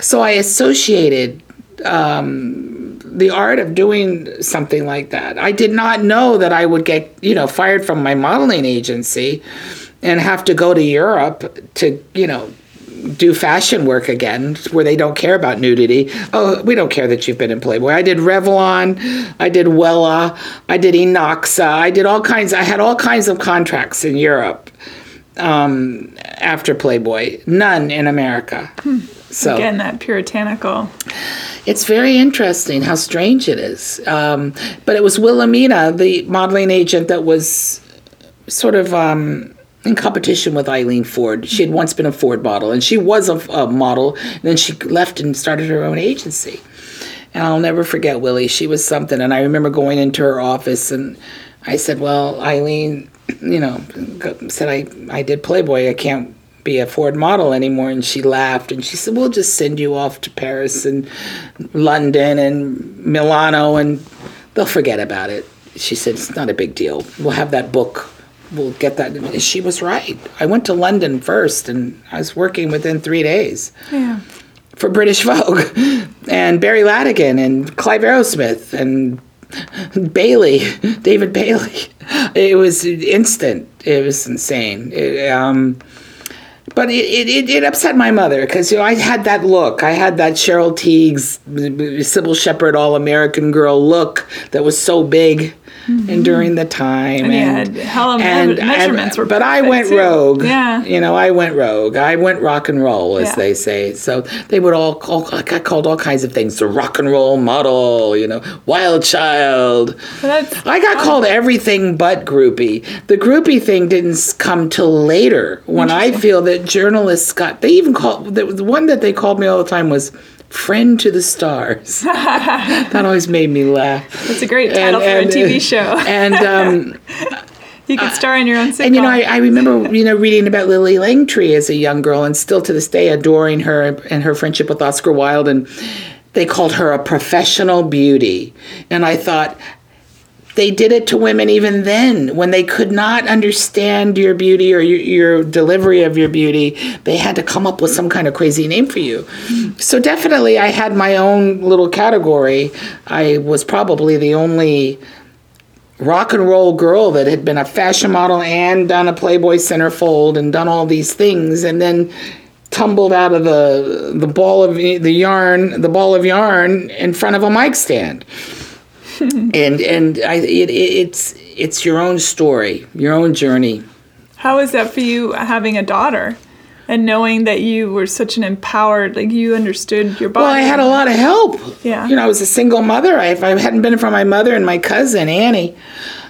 So I associated um, the art of doing something like that. I did not know that I would get you know fired from my modeling agency and have to go to Europe to you know do fashion work again where they don't care about nudity. Oh, we don't care that you've been in Playboy. I did Revlon, I did Wella, I did Inoxa, I did all kinds, I had all kinds of contracts in Europe um, after Playboy, none in America. Hmm. So again, that puritanical. It's very interesting how strange it is. Um, but it was Wilhelmina, the modeling agent, that was sort of um, in competition with Eileen Ford. She had once been a Ford model, and she was a, a model. Then she left and started her own agency. And I'll never forget Willie. She was something. And I remember going into her office, and I said, "Well, Eileen, you know, said I I did Playboy. I can't." be a Ford model anymore and she laughed and she said we'll just send you off to Paris and London and Milano and they'll forget about it she said it's not a big deal we'll have that book we'll get that. She was right. I went to London first, and I was working within three days. Yeah. For British Vogue, and Barry Lategan, and Clive Arrowsmith, and Bailey, David Bailey. It was instant. It was insane. It, um, but it, it, it upset my mother because you know I had that look. I had that Cheryl Tiegs Cybill Shepherd, all American girl look that was so big mm-hmm. and during the time. And, and, and measurements and, were But I went too. rogue. Yeah. You know, I went rogue. I went rock and roll, as yeah. they say. So they would all call, I got called all kinds of things. The rock and roll model, you know, wild child. I got called everything but groupie. The groupie thing didn't come till later when I feel that journalists got, they even called, the one that they called me all the time was Friend to the Stars. that always made me laugh. That's a great title and, for and, a TV show. and um, you could star in your own sitcom. And you know, I, I, remember you know reading about Lillie Langtry as a young girl, and still to this day adoring her and her friendship with Oscar Wilde, and they called her a professional beauty. And I thought, they did it to women even then when they could not understand your beauty or your, your, delivery of your beauty. They had to come up with some kind of crazy name for you. So definitely i had my own little category. I was probably the only rock and roll girl that had been a fashion model and done a playboy centerfold and done all these things and then tumbled out of the the ball of the yarn the ball of yarn in front of a mic stand and and I, it, it's it's your own story, your own journey. How is that for you having a daughter? and knowing that you were such an empowered, like you understood your body. Well, I had a lot of help. Yeah. You know, I was a single mother. I, if I hadn't been for my mother and my cousin Annie,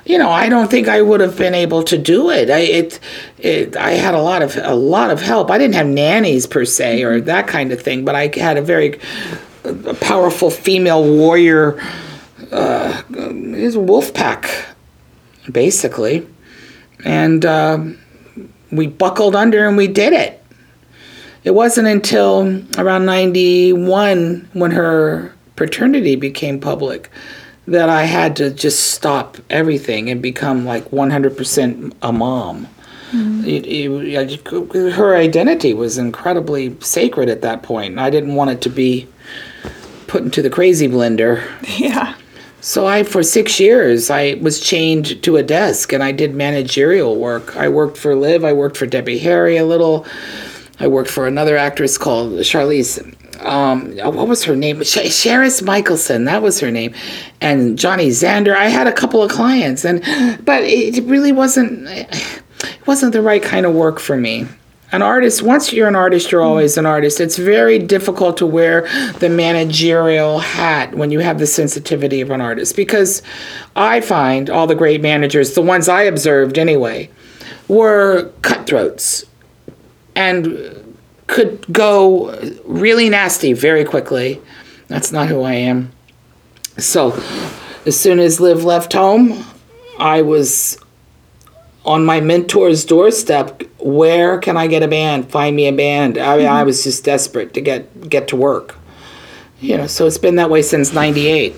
you know, I don't think I would have been able to do it. I it, it I had a lot of a lot of help. I didn't have nannies per se or that kind of thing, but I had a very a powerful female warrior uh, is a wolf pack, basically. And uh, we buckled under and we did it. It wasn't until around 91 when her paternity became public that I had to just stop everything and become like 100% a mom. Mm-hmm. It, it, her identity was incredibly sacred at that point. I didn't want it to be put into the crazy blender. Yeah. So I, for six years, I was chained to a desk and I did managerial work. I worked for Liv. I worked for Debbie Harry a little. I worked for another actress called Charlize. Um, what was her name? Sh- Michaelson. That was her name. And Johnny Zander. I had a couple of clients, and but it really wasn't. It wasn't the right kind of work for me an artist once you're an artist you're mm-hmm. always an artist it's very difficult to wear the managerial hat when you have the sensitivity of an artist because i find all the great managers the ones i observed anyway were cutthroats and could go really nasty very quickly. That's not who I am. So, as soon as Liv left home, I was on my mentor's doorstep. Where can I get a band? Find me a band. I mean, I mm-hmm. was just desperate to get get to work. You know, so it's been that way since '98.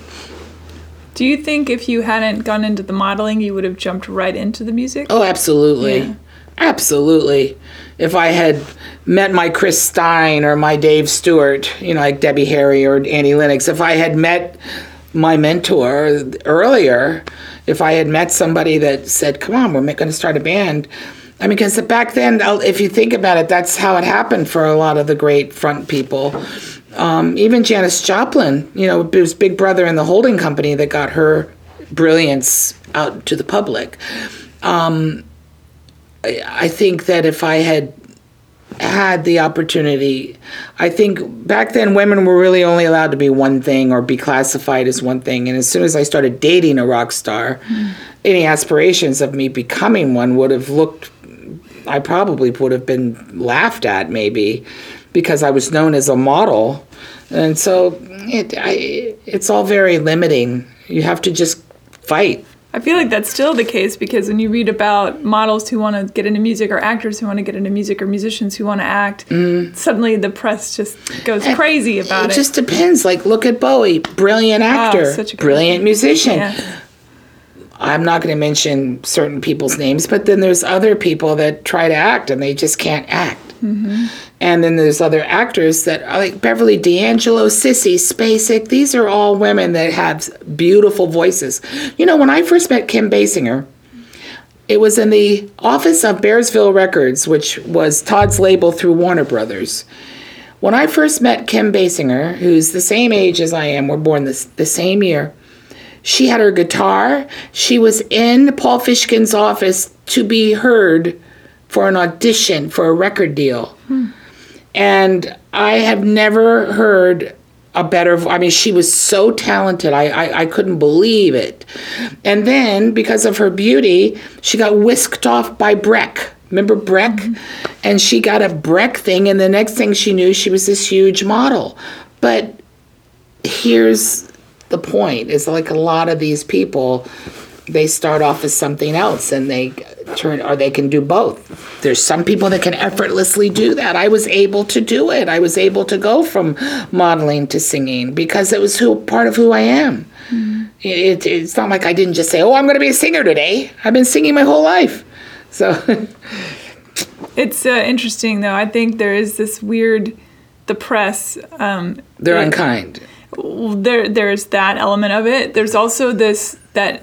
Do you think if you hadn't gone into the modeling, you would have jumped right into the music? Oh, absolutely. Yeah. Absolutely. If I had met my Chris Stein or my Dave Stewart, you know, like Debbie Harry or Annie Lennox, if I had met my mentor earlier, if I had met somebody that said, come on, we're going to start a band. I mean, because back then, if you think about it, that's how it happened for a lot of the great front people. Um, even Janis Joplin, you know, it was Big Brother and the holding company that got her brilliance out to the public. Um, I, I think that if I had had the opportunity, I think back then women were really only allowed to be one thing or be classified as one thing. And as soon as I started dating a rock star, hmm. any aspirations of me becoming one would have looked, I probably would have been laughed at maybe because I was known as a model. And so it, I, it's all very limiting. You have to just fight. I feel like that's still the case because when you read about models who want to get into music or actors who want to get into music or musicians who want to act, suddenly the press just goes crazy about it. Mm. It just depends. Like, look at Bowie, brilliant actor, such a good- brilliant musician. Yeah. I'm not going to mention certain people's names, but then there's other people that try to act and they just can't act. Mm-hmm. And then there's other actors that are like Beverly D'Angelo, Sissy Spacek. These are all women that have beautiful voices. You know, when I first met Kim Basinger, it was in the office of Bearsville Records, which was Todd's label through Warner Brothers. When I first met Kim Basinger, who's the same age as I am, we're born this, the same year, she had her guitar. She was in Paul Fishkin's office to be heard for an audition for a record deal. Hmm. And I have never heard a better I mean, she was so talented. I, I, I couldn't believe it. And then, because of her beauty, she got whisked off by Breck. Remember Breck? Mm-hmm. And she got a Breck thing, and the next thing she knew, she was this huge model. But here's the point is like a lot of these people they start off as something else and they turn or they can do both. There's some people that can effortlessly do that. I was able to do it. I was able to go from modeling to singing because it was who part of who i am. It, it's not like i didn't just say oh i'm going to be a singer today. I've been singing my whole life. So It's uh, interesting though. I think there is this weird, the press. Um, they're it- unkind. There there's that element of it. There's also this that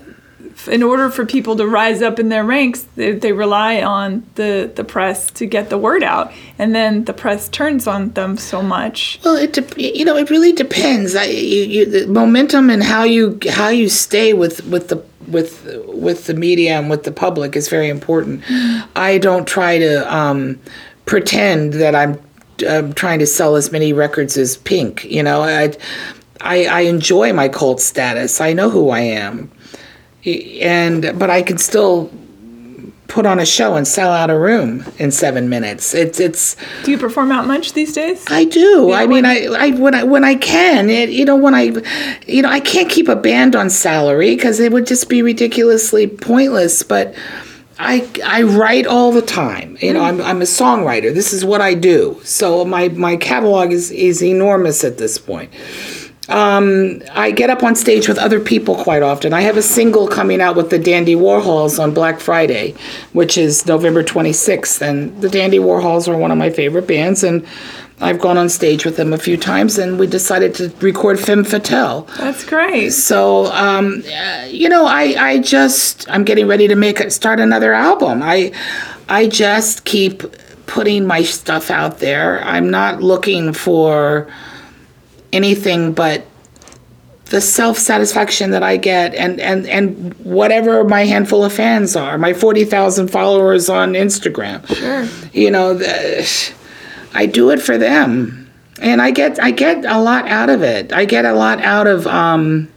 in order for people to rise up in their ranks they, they rely on the the press to get the word out and then the press turns on them so much Well, it dep- you know it really depends. I, you, you, the momentum and how you how you stay with with the with with the media and with the public is very important. I don't try to um, pretend that I'm um, trying to sell as many records as Pink. You know, I, I I enjoy my cult status. I know who I am, and but I can still put on a show and sell out a room in seven minutes. It's it's. do you perform out much these days I do. Yeah, I mean, when- I, I when I when I can, it, you know, when I, you know, I can't keep a band on salary because it would just be ridiculously pointless. But I I write all the time. You know, hmm. I'm I'm a songwriter. This is what I do. So my my catalog is is enormous at this point. Um, I get up on stage with other people quite often. I have a single coming out with the Dandy Warhols on Black Friday, which is November 26th. And the Dandy Warhols are one of my favorite bands. And I've gone on stage with them a few times, and we decided to record Femme Fatale. that's great So, um, you know, I, I just, I'm getting ready to make it, start another album. I, I just keep putting my stuff out there. I'm not looking for anything but the self satisfaction that I get and, and, and whatever my handful of fans are, my 40,000 followers on Instagram. sure You know, the, I do it for them. And I get I get a lot out of it. I get a lot out of um,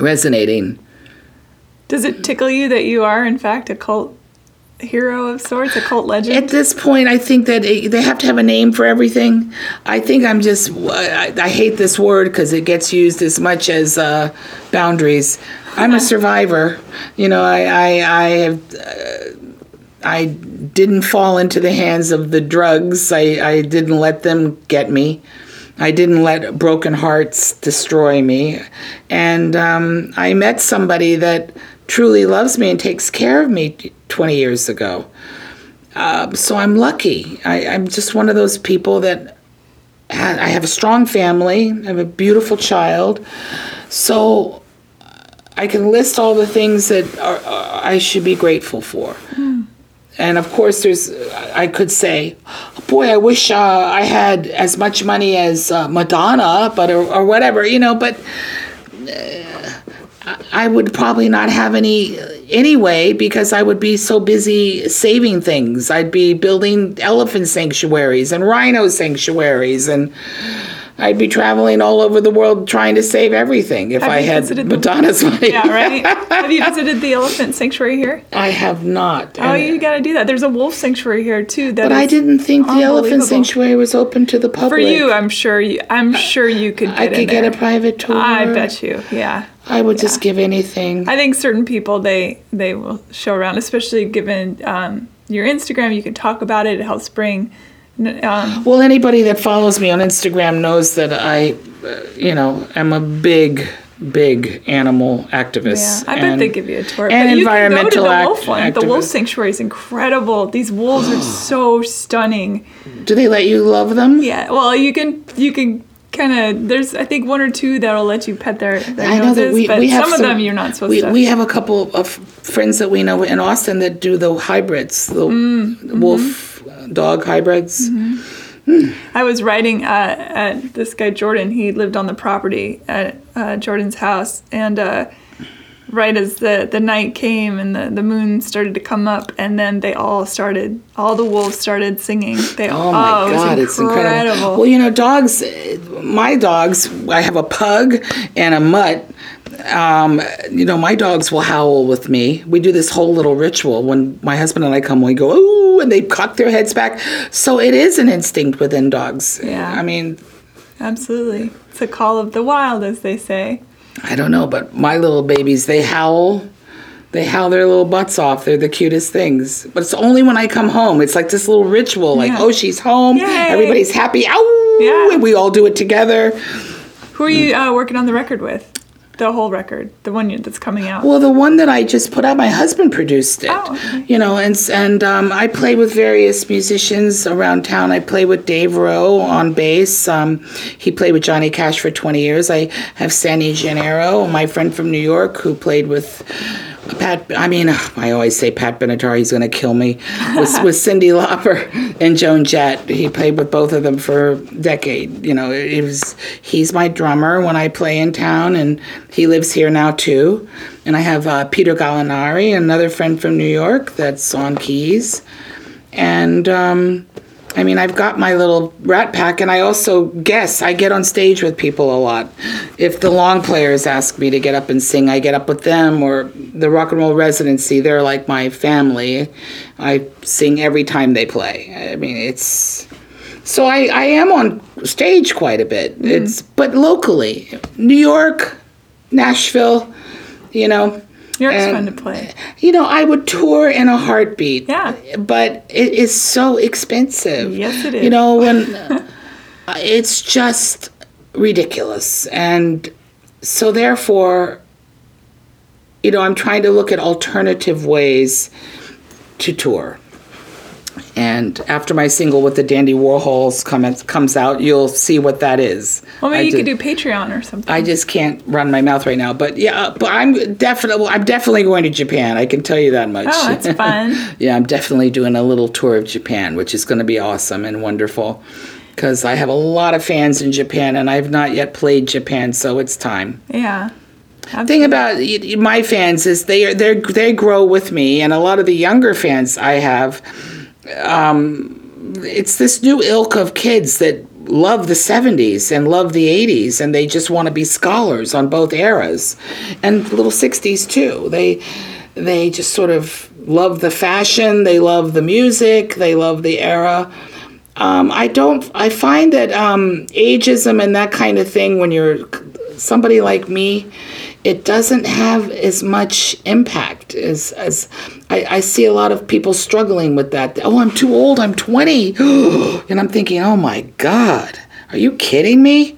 resonating. does it tickle you that you are in fact a cult hero of sorts, a cult legend? At this point, I think that it, they have to have a name for everything. I think I'm just, I, I hate this word because it gets used as much as uh, boundaries. I'm a survivor. You know, I, I, I have. Uh, I didn't fall into the hands of the drugs. I, I didn't let them get me. I didn't let broken hearts destroy me. And um, I met somebody that truly loves me and takes care of me 20 years ago. Uh, so I'm lucky. I, I'm just one of those people that ha- I have a strong family, I have a beautiful child. So I can list all the things that are, are, I should be grateful for. And of course, there's, I could say, boy, I wish uh, I had as much money as uh, Madonna, but or, or whatever, you know. But uh, I would probably not have any anyway because I would be so busy saving things. I'd be building elephant sanctuaries and rhino sanctuaries and I'd be traveling all over the world trying to save everything if Have I had visited the- Madonna's money. yeah, right? Have you visited the elephant sanctuary here? I have not. Oh, you got to do that. There's a wolf sanctuary here too. That but I didn't think the elephant sanctuary was open to the public. For you, I'm sure. You, I'm sure you could get I could get a private tour. I bet you. Yeah. I would just give anything. I think certain people they they will show around, especially given um, your Instagram. You can talk about it. It helps bring. Um, Well, anybody that follows me on Instagram knows that I, uh, you know, am a big, big animal activist. yeah, I bet and- they give you a tour. and but you can go to the wolf one. The wolf sanctuary is incredible. These wolves are so stunning. Do they let you love them? Yeah. Well, you can you can kind of there's I think one or two that'll let you pet their, their I know noses, that we, but we have some, of them you're not supposed we, to. We have a couple of friends that we know in Austin that do the hybrids, the Mm, wolf mm-hmm. dog hybrids. I was writing uh, at this guy Jordan. He lived on the property at uh, Jordan's house, and uh, right as the, the night came and the, the moon started to come up, and then they all started. All the wolves started singing. They Oh my it was God, it's incredible. Well, you know, dogs, my dogs, I have a pug and a mutt. Um, you know, my dogs will howl with me. We do this whole little ritual when my husband and I come, we go, ooh, and they cock their heads back. So it is an instinct within dogs. Yeah. I mean, Absolutely, it's a call of the wild, as they say. I don't know, but my little babies, they howl. They howl their little butts off. They're the cutest things. But it's only when I come home. It's like this little ritual, like, Yeah. oh, she's home. Yay. Everybody's happy. Ow! Yeah. And we all do it together. Who are you uh, working on the record with? The whole record, the one that's coming out. Well, the one that I just put out, my husband produced it. Oh, okay. You know, and and um, I play with various musicians around town. I play with Dave Roe on bass. Um, he played with Johnny Cash for 20 years. I have Sandy Gennaro, my friend from New York, who played with Pat. I mean, I always say Pat Benatar. He's going to kill me. With, with Cyndi Lauper and Joan Jett. He played with both of them for a decade. You know, it was. He's my drummer when I play in town, and he lives here now too. And I have uh, Peter Gallinari, another friend from New York, that's on keys. And um, I mean, I've got my little rat pack, and I also guess I get on stage with people a lot. If the long players ask me to get up and sing, I get up with them, or the rock and roll residency, they're like my family. I sing every time they play. I mean, it's. So I, I am on stage quite a bit. Mm-hmm. It's but locally, New York, Nashville, you know. York's and- fun to play. You know, I would tour in a heartbeat. Yeah. But it is so expensive. Yes, it You know, when it's just ridiculous. And so, therefore, you know, I'm trying to look at alternative ways to tour. And after my single with the Dandy Warhols come, comes out, you'll see what that is. Well, maybe I you ju- could do Patreon or something. I just can't run my mouth right now, but yeah, but I'm definitely I'm definitely going to Japan. I can tell you that much. Oh, that's fun. yeah, I'm definitely doing a little tour of Japan, which is going to be awesome and wonderful because I have a lot of fans in Japan and I've not yet played Japan, so it's time. yeah. Thing about my fans is they are they they grow with me, and a lot of the younger fans I have, um, it's this new ilk of kids that love the 70s and love the 80s and they just want to be scholars on both eras and little 60s too they they just sort of love the fashion, they love the music, they love the era. Um, I don't. I find that um, ageism and that kind of thing, when you're somebody like me, it doesn't have as much impact as as I, I see a lot of people struggling with that. Oh, I'm too old. I'm 20, and I'm thinking, oh my God, are you kidding me?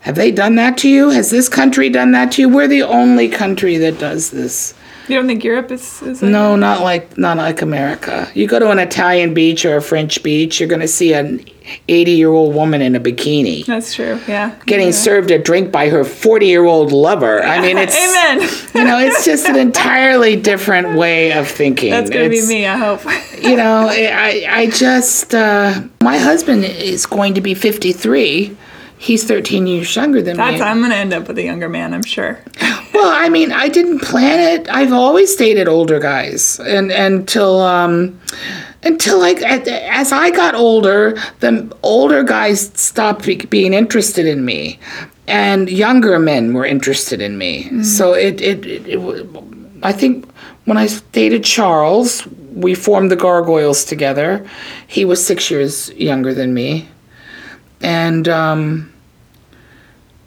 Have they done that to you? Has this country done that to you? We're the only country that does this. You don't think Europe is? is like No, not like not like America. You go to an Italian beach or a French beach, you're going to see an 80-year-old woman in a bikini That's true. Yeah. getting yeah. served a drink by her 40-year-old lover. I mean, it's Amen. you know, it's just an entirely different way of thinking. That's gonna It's- be me. I hope. You know, I I just uh, my husband is going to be 53. He's 13 years younger than That's. me. I'm gonna end up with a younger man. I'm sure. Well, I mean, I didn't plan it. I've always dated older guys, and until um, until like as I got older, the older guys stopped be- being interested in me, and younger men were interested in me. So it it, it, it I think when I dated Charles, we formed the Gargoyles together. He was six years younger than me, and um,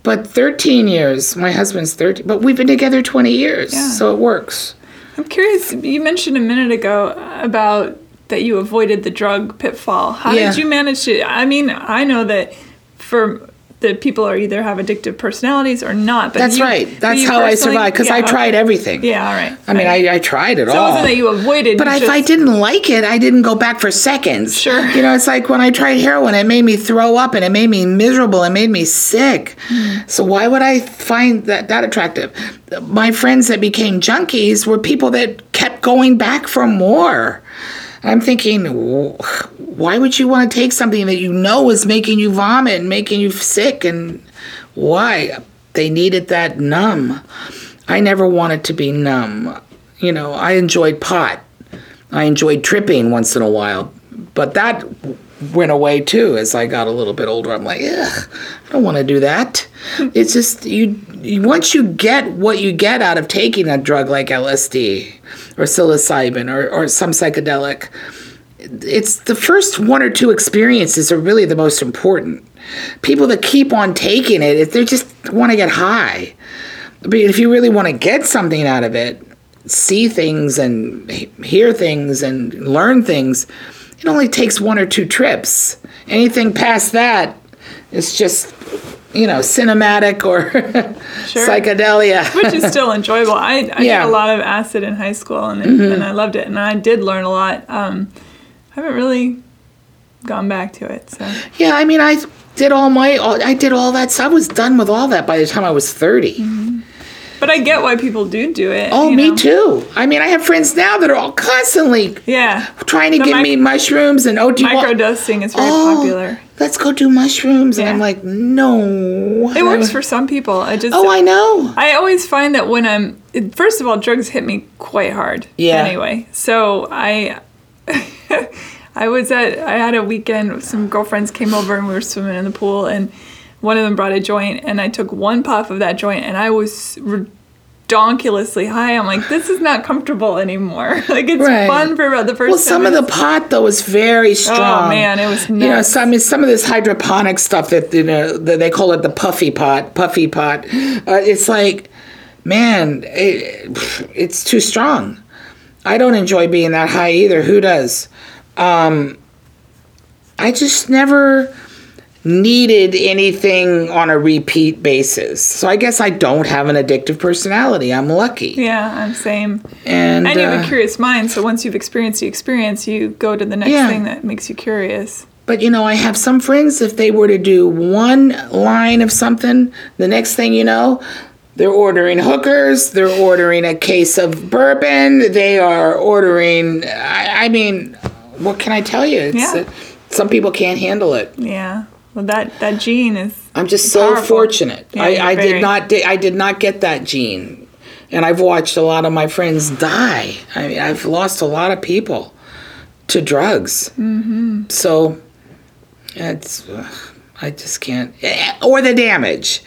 but 13 years. My husband's 13, but we've been together 20 years, Yeah. so it works. I'm curious. You mentioned a minute ago about that you avoided the drug pitfall. How Yeah. did you manage to? I mean, I know that for that people are either have addictive personalities or not. But That's you- right. That's how I survived because yeah, I tried okay. everything. Yeah. All right. I mean, I, I tried it So it all. wasn't that you avoided. but you if just, I didn't like it, I didn't go back for seconds. Sure. You know, it's like when I tried heroin, it made me throw up and it made me miserable. It made me sick. Hmm. So why would I find that that attractive? My friends that became junkies were people that kept going back for more. I'm thinking, why would you want to take something that you know is making you vomit and making you sick? And why? They needed that numb. I never wanted to be numb. You know, I enjoyed pot. I enjoyed tripping once in a while, but that went away too as I got a little bit older. I'm like, ugh, I don't want to do that. it's just you, you. Once you get what you get out of taking a drug like LSD or psilocybin or, or some psychedelic, it's the first one or two experiences are really the most important. People that keep on taking it, if they just want to get high. But if you really want to get something out of it, see things and hear things and learn things, it only takes one or two trips. Anything past that is just, you know, cinematic or Sure. psychedelia. which is still enjoyable. I, I Yeah. Mm-hmm. did a lot of acid in high school, and and I loved it, and I did learn a lot. Um, I haven't really gone back to it, so Yeah, I mean, I did all my, all, I did all that. So I was done with all that by the time I was 30. But I get why people do do it. Oh, me know? too. I mean, I have friends now that are all constantly Yeah, trying to The give mic- me mushrooms and oh, do you want- microdosing is very Oh, popular. Let's go do mushrooms, and I'm like, no. It works for some people. I just Oh, I know. I always find that when I'm first of all, drugs hit me quite hard. Yeah. Anyway, so I. I was at I had a weekend some girlfriends came over and we were swimming in the pool and one of them brought a joint and I took one puff of that joint and I was redonkulously high. I'm like, this is not comfortable anymore. like it's Right. fun for about the first Well, some of the pot though was very strong. Oh man, it was You know, nuts. some some of this hydroponic stuff that you know that they call it the puffy pot, puffy pot. Uh, it's like, man, it, it's too strong. I don't enjoy being that high either. Who does? Um, I just never needed anything on a repeat basis. So I guess I don't have an addictive personality. I'm lucky. yeah, I'm same. And, And you have uh, a curious mind, so once you've experienced the experience, you go to the next Yeah. thing that makes you curious. But you know, I have some friends, if they were to do one line of something, the next thing you know, they're ordering hookers, they're ordering a case of bourbon, they are ordering, I, I mean, what can I tell you? It's, Yeah. uh, some people can't handle it. Yeah. Well, that that gene is. I'm just so fortunate. Yeah, I, I did not I did not get that gene. And I've watched a lot of my friends die. I mean, I've lost a lot of people to drugs. Mm-hmm. So it's I just can't eh, or the damage.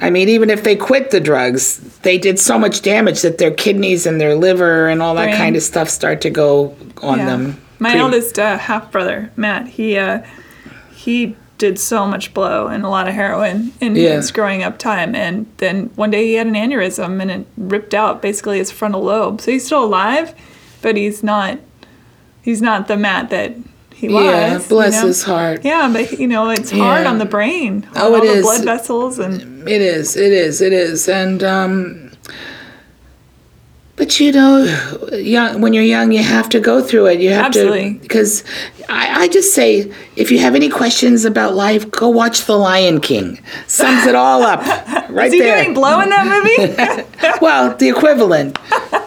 I mean, even if they quit the drugs, they did so much damage that their kidneys and their liver and all that Brain. kind of stuff start to go on Yeah. them. My Pretty- eldest uh, half brother, Matt, he uh, he did so much blow and a lot of heroin in Yeah. his growing up time, and then one day he had an aneurysm and it ripped out basically his frontal lobe. So he's still alive, but he's not he's not the Matt that he was. Yeah, you bless know? his heart. Yeah, but you know it's hard on the brain. Oh, it all the is. blood vessels and It is, it is, it is. And, um, but you know, young, when you're young, you have to go through it. You have Absolutely. to, because I, I just say, if you have any questions about life, go watch The Lion King. Sums it all up right is he there. doing blow in that movie? well, the equivalent.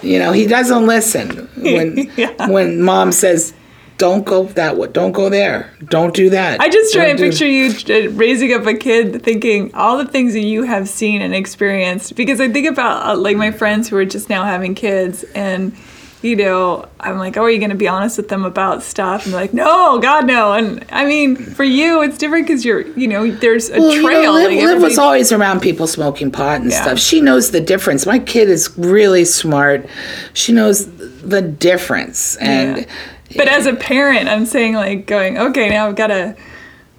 You know, he doesn't listen when Yeah. when mom says, "Don't go that way. Don't go there. Don't do that." I just try Don't and do-" picture you uh, raising up a kid thinking all the things that you have seen and experienced. Because I think about uh, like my friends who are just now having kids, and you know, I'm like, oh, are you going to be honest with them about stuff? And they're like, no, God, no. And I mean, for you, it's different because you're, you know, there's a Well, you trail. know, Liv, like Liv was always around people smoking pot and Yeah. stuff. She knows the difference. My kid is really smart. She knows the difference, and Yeah. But as a parent, I'm saying like going, okay, now I've got to.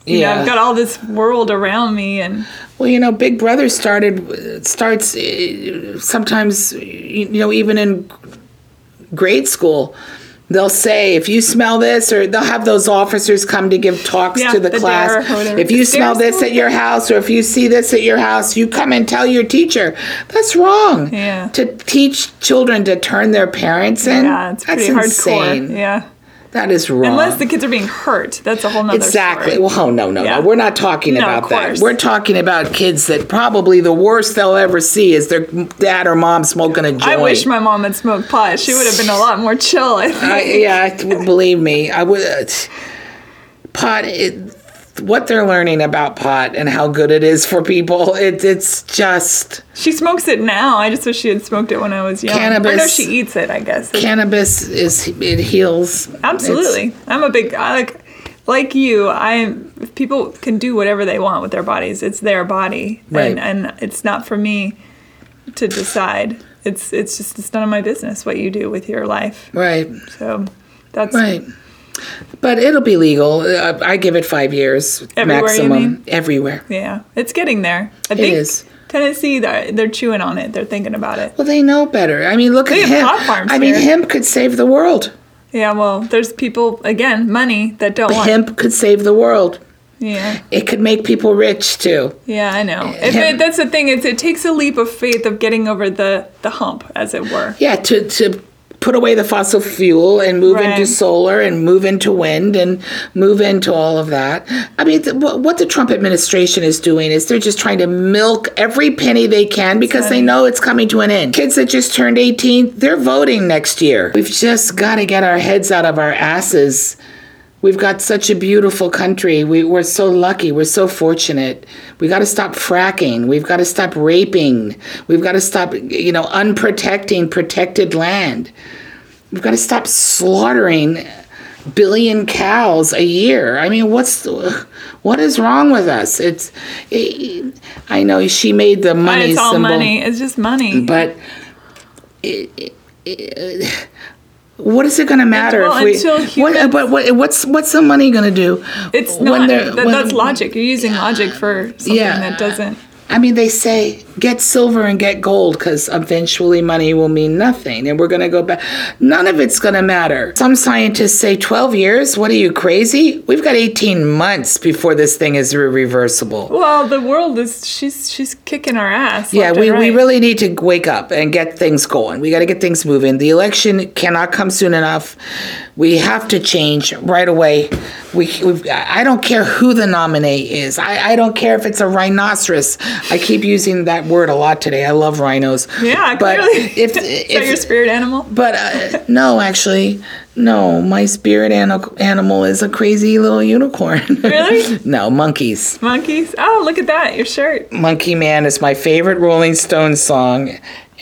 You know, Yeah. I've got all this world around me, and Well, you know, Big Brother started starts uh, sometimes you know even in grade school. They'll say if you smell this, or they'll have those officers come to give talks Yeah, to the, the class. DARE or whatever. If you smell this at your house, or if you see this at your house, you come and tell your teacher. That's wrong. Yeah. To teach children to turn their parents in. yeah, it's that's pretty insane. hardcore. Yeah, That is wrong. unless the kids are being hurt, that's a whole nother Exactly. story. Well, oh, no, no, Yeah. no. We're not talking No, about that. We're talking about kids that probably the worst they'll ever see is their dad or mom smoking a joint. I wish my mom had smoked pot. She would have been a lot more chill. I think. I, yeah, believe me, I would. uh, pot. It, what they're learning about pot and how good it is for people, it, it's just she smokes it now. I just wish she had smoked it when I was young. Or no, Cannabis- she eats it. I guess. cannabis is it heals. Absolutely. I'm a big I like like you. I if people can do whatever they want with their bodies. It's their body, Right. and and it's not for me to decide. It's it's just it's none of my business what you do with your life. Right, So that's right. But it'll be legal. I give it five years Everywhere, maximum. Everywhere. yeah, it's getting there. I think is. Tennessee, they're, they're chewing on it. They're thinking about it. Well, they know better. I mean, look They at him. pot farms I mean, hemp could save the world. Yeah, well, there's people again, money that don't want. Hemp could save the world. Yeah, It could make people rich too. yeah, I know. Eh, if it, that's the thing. It's, it takes a leap of faith of getting over the the hump, as it were. Yeah, to to put away the fossil fuel and move Right. into solar and move into wind and move into all of that. I mean, th- what what the Trump administration is doing is they're just trying to milk every penny they can because they know it's coming to an end. Kids that just turned 18, they're voting next year. We've just got to get our heads out of our asses. We've got such a beautiful country. We, we're so lucky. We're so fortunate. We got to stop fracking. We've got to stop raping. We've got to stop, you know, unprotecting protected land. We've got to stop slaughtering billion cows a year. I mean, what's what is wrong with us? It's, it, I know she made the money it's all symbol, money. It's just money. but. It, it, it, what is it going to matter Well, if we? until what, but what, what's what's the money going to do? It's not. That, that's logic. You're using logic for something Yeah. that doesn't. I mean, they say get silver and get gold because eventually money will mean nothing, and we're going to go back. None of it's going to matter. Some scientists say 12 years. What are you crazy? We've got 18 months before this thing is irreversible. Well, the world is. She's she's kicking our ass. Yeah, we, and we really need to wake up and get things going. We got to get things moving. The election cannot come soon enough. We have to change right away. We, we've, I don't care who the nominee is. I, I don't care if it's a rhinoceros. I keep using that word a lot today. I love rhinos. Yeah, but clearly. if, Is that your spirit animal? but uh, no, actually, No, my spirit ani- animal is a crazy little unicorn. Really? no, monkeys. Monkeys? Oh, look at that, your shirt. Monkey Man is my favorite Rolling Stones song,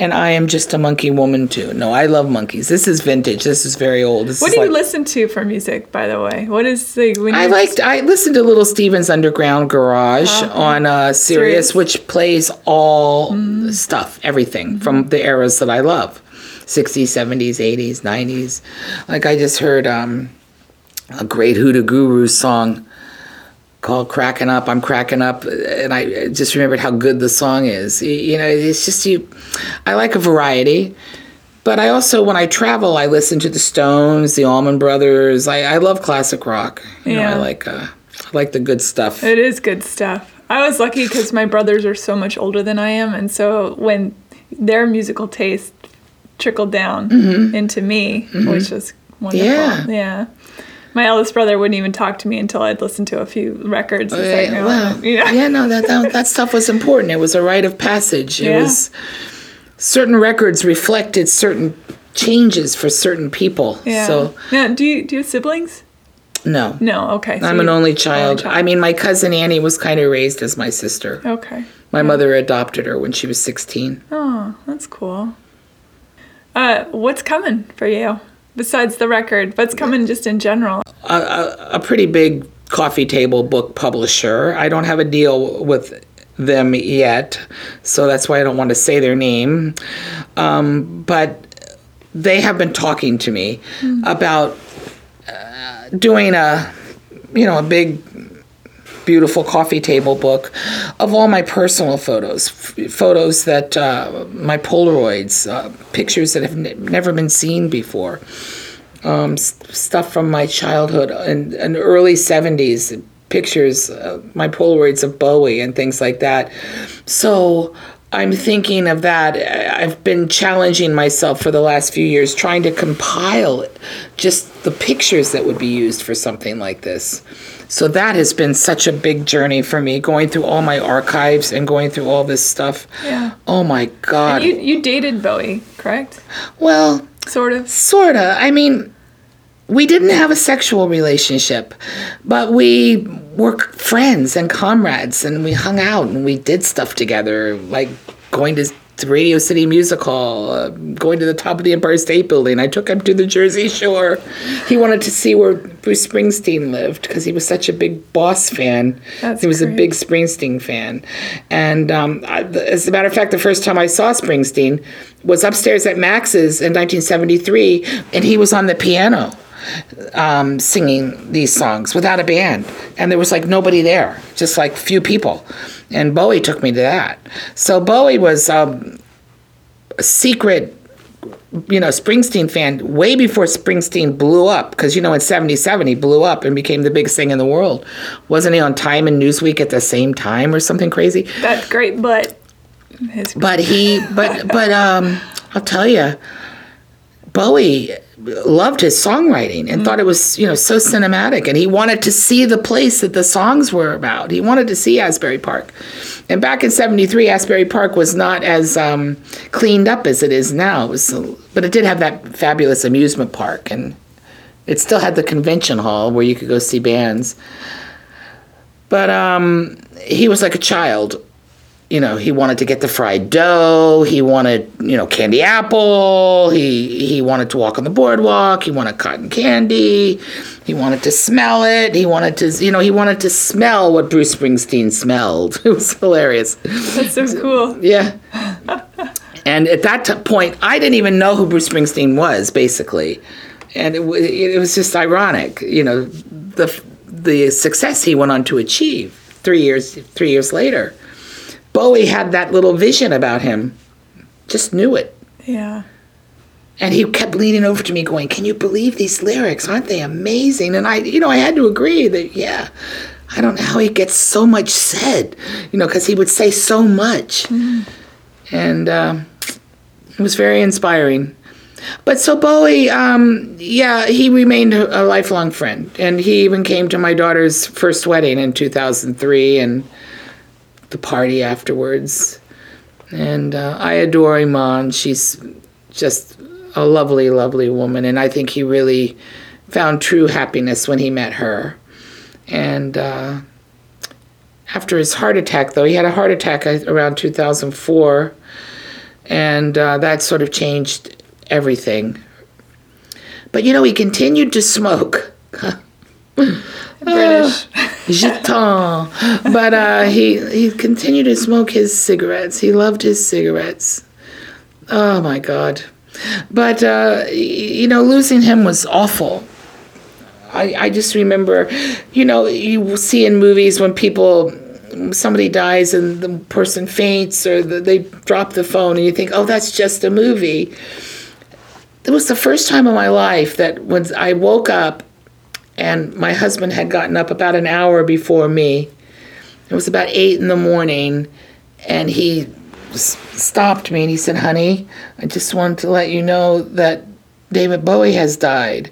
and I am just a monkey woman too. No, I love monkeys. This is vintage. This is very old. This What do you like- listen to for music, by the way? What is the when I liked. I listened to Little Steven's Underground Garage on uh, Sirius, Sirius. which plays all stuff, everything from the eras that I love, '60s, '70s, '80s, '90s. Like I just heard um, a great Hoodoo Guru song called "Cracking Up." I'm cracking up, and I just remembered how good the song is. You know, it's just you. I like a variety. But I also, when I travel, I listen to the Stones, the Allman Brothers. I, I love classic rock. You know, I like uh, I like the good stuff. It is good stuff. I was lucky because my brothers are so much older than I am, and so when their musical taste trickled down into me, which was wonderful. Mm-hmm. Yeah. yeah. My eldest brother wouldn't even talk to me until I'd listened to a few records. Like, Yeah, no, well, you know. yeah, no, that, that that stuff was important. It was a rite of passage. It Yeah. was certain records reflected certain changes for certain people. Yeah. So now, do you do you have siblings? no, No. Okay. so I'm an you- only child. I mean, my cousin Annie was kind of raised as my sister. Okay. My mother adopted her when she was 16. Oh, that's cool. Uh, what's coming for you besides the record? What's coming just in general? a, a, a pretty big coffee table book publisher. I don't have a deal with them yet, so that's why I don't want to say their name. Um, but they have been talking to me about uh, doing a, you know, a big beautiful coffee table book of all my personal photos, f- photos that uh, my Polaroids, uh, pictures that have ne- never been seen before, um, stuff from my childhood and, and early 70s, pictures, uh, my Polaroids of Bowie and things like that. So I'm thinking of that. I've been challenging myself for the last few years, trying to compile just the pictures that would be used for something like this. So that has been such a big journey for me, going through all my archives and going through all this stuff. Yeah. Oh my God. You you dated Bowie, correct? well, Sort of. Sorta. I mean, we didn't have a sexual relationship, but we were friends and comrades, and we hung out and we did stuff together, like going to to Radio City Music Hall, uh, going to the top of the Empire State Building. I took him to the Jersey Shore. He wanted to see where Bruce Springsteen lived because he was such a big Boss fan. That's he was a big Springsteen fan. And um, I, as a matter of fact, the first time I saw Springsteen was upstairs at Max's in 1973, and he was on the piano um, singing these songs without a band. And there was like nobody there, just like few people. And Bowie took me to that. So Bowie was um, a secret you know, Springsteen fan way before Springsteen blew up. Because, you know, in 77, he blew up and became the biggest thing in the world. Wasn't he on Time and Newsweek at the same time or something crazy? That's great, but But he, but, but, um, I'll tell you, Bowie loved his songwriting and thought it was, you know, so cinematic. And he wanted to see the place that the songs were about. He wanted to see Asbury Park. And back in 73, Asbury Park was not as um, cleaned up as it is now. It was, but it did have that fabulous amusement park. And it still had the convention hall where you could go see bands. But um, he was like a child you know, he wanted to get the fried dough. He wanted, you know, candy apple. He he wanted to walk on the boardwalk. He wanted cotton candy. He wanted to smell it. He wanted to, you know, he wanted to smell what Bruce Springsteen smelled. It was hilarious. that's so cool. Yeah. and at that t- point, I didn't even know who Bruce Springsteen was, basically, and it, wa- it was just ironic, you know, the the success he went on to achieve three years three years later. Bowie had that little vision about him, just knew it. Yeah. And he kept leaning over to me, going, "Can you believe these lyrics? Aren't they amazing?" And I, you know, I had to agree that, yeah, I don't know how he gets so much said, you know, because he would say so much, and um, it was very inspiring. But so Bowie, um, yeah, he remained a lifelong friend, and he even came to my daughter's first wedding in 2003, and the party afterwards. And uh, I adore Iman. She's just a lovely, lovely woman, and I think he really found true happiness when he met her. And uh, after his heart attack, though, he had a heart attack around 2004, and uh, that sort of changed everything. But you know, he continued to smoke. British. Gitanes. but uh, he he continued to smoke his cigarettes. He loved his cigarettes. Oh my God. But uh, you know, losing him was awful. I, I just remember, you know, you see in movies when people somebody dies and the person faints or the, they drop the phone and you think, oh, that's just a movie. It was the first time in my life that when I woke up and my husband had gotten up about an hour before me. It was about eight in the morning, and he s- stopped me and he said, Honey, I just wanted to let you know that David Bowie has died.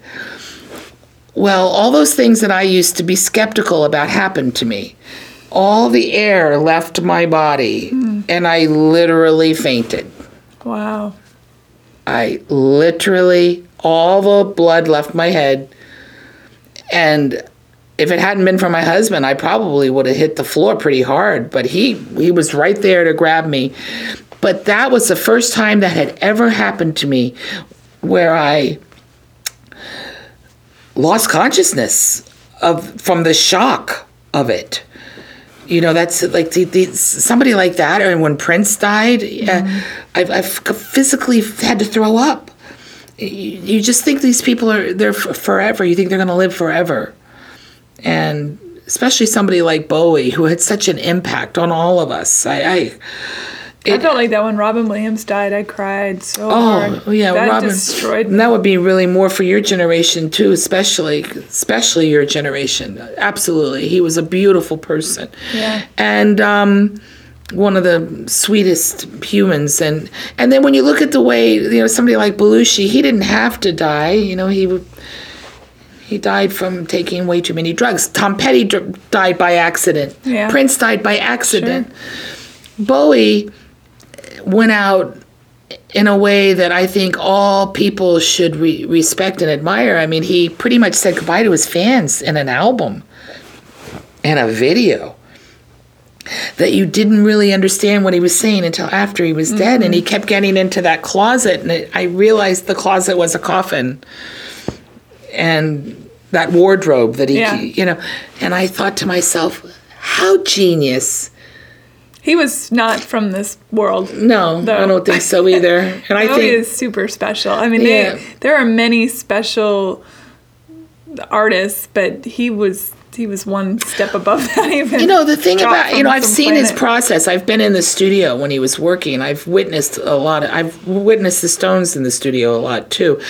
Well, all those things that I used to be skeptical about happened to me. All the air left my body, hmm. and I literally fainted. Wow. I literally, all the blood left my head. And if it hadn't been for my husband, I probably would have hit the floor pretty hard. But he, he was right there to grab me. But that was the first time that had ever happened to me where I lost consciousness of from the shock of it. You know, that's like the, the, somebody like that. Or when Prince died, uh, I've, I've physically had to throw up. You, you just think these people are they're f- forever. You think they're going to live forever, and especially somebody like Bowie, who had such an impact on all of us. I, I I felt like that when Robin Williams died. I cried so hard. Oh, hard. yeah, that Robin. destroyed me. And that would be really more for your generation too, especially especially your generation. Absolutely, he was a beautiful person, Yeah. and um, one of the sweetest humans. And and then when you look at the way you know somebody like Belushi, he didn't have to die. You know he. He died from taking way too many drugs. Tom Petty dr- died by accident. Yeah. Prince died by accident. Bowie went out in a way that I think all people should re- respect and admire. I mean, he pretty much said goodbye to his fans in an album and a video that you didn't really understand what he was saying until after he was dead. And he kept getting into that closet, and it, I realized the closet was a coffin and that wardrobe that he, Yeah. you know. And I thought to myself, how genius. He was not from this world. No, I don't think so either. And I think is super special. I mean, Yeah. they, there are many special artists, but he was he was one step above that. Even You know, the thing about, you know, I've seen his process. I've been in the studio when he was working. I've witnessed a lot. Of, I've witnessed the Stones in the studio a lot too.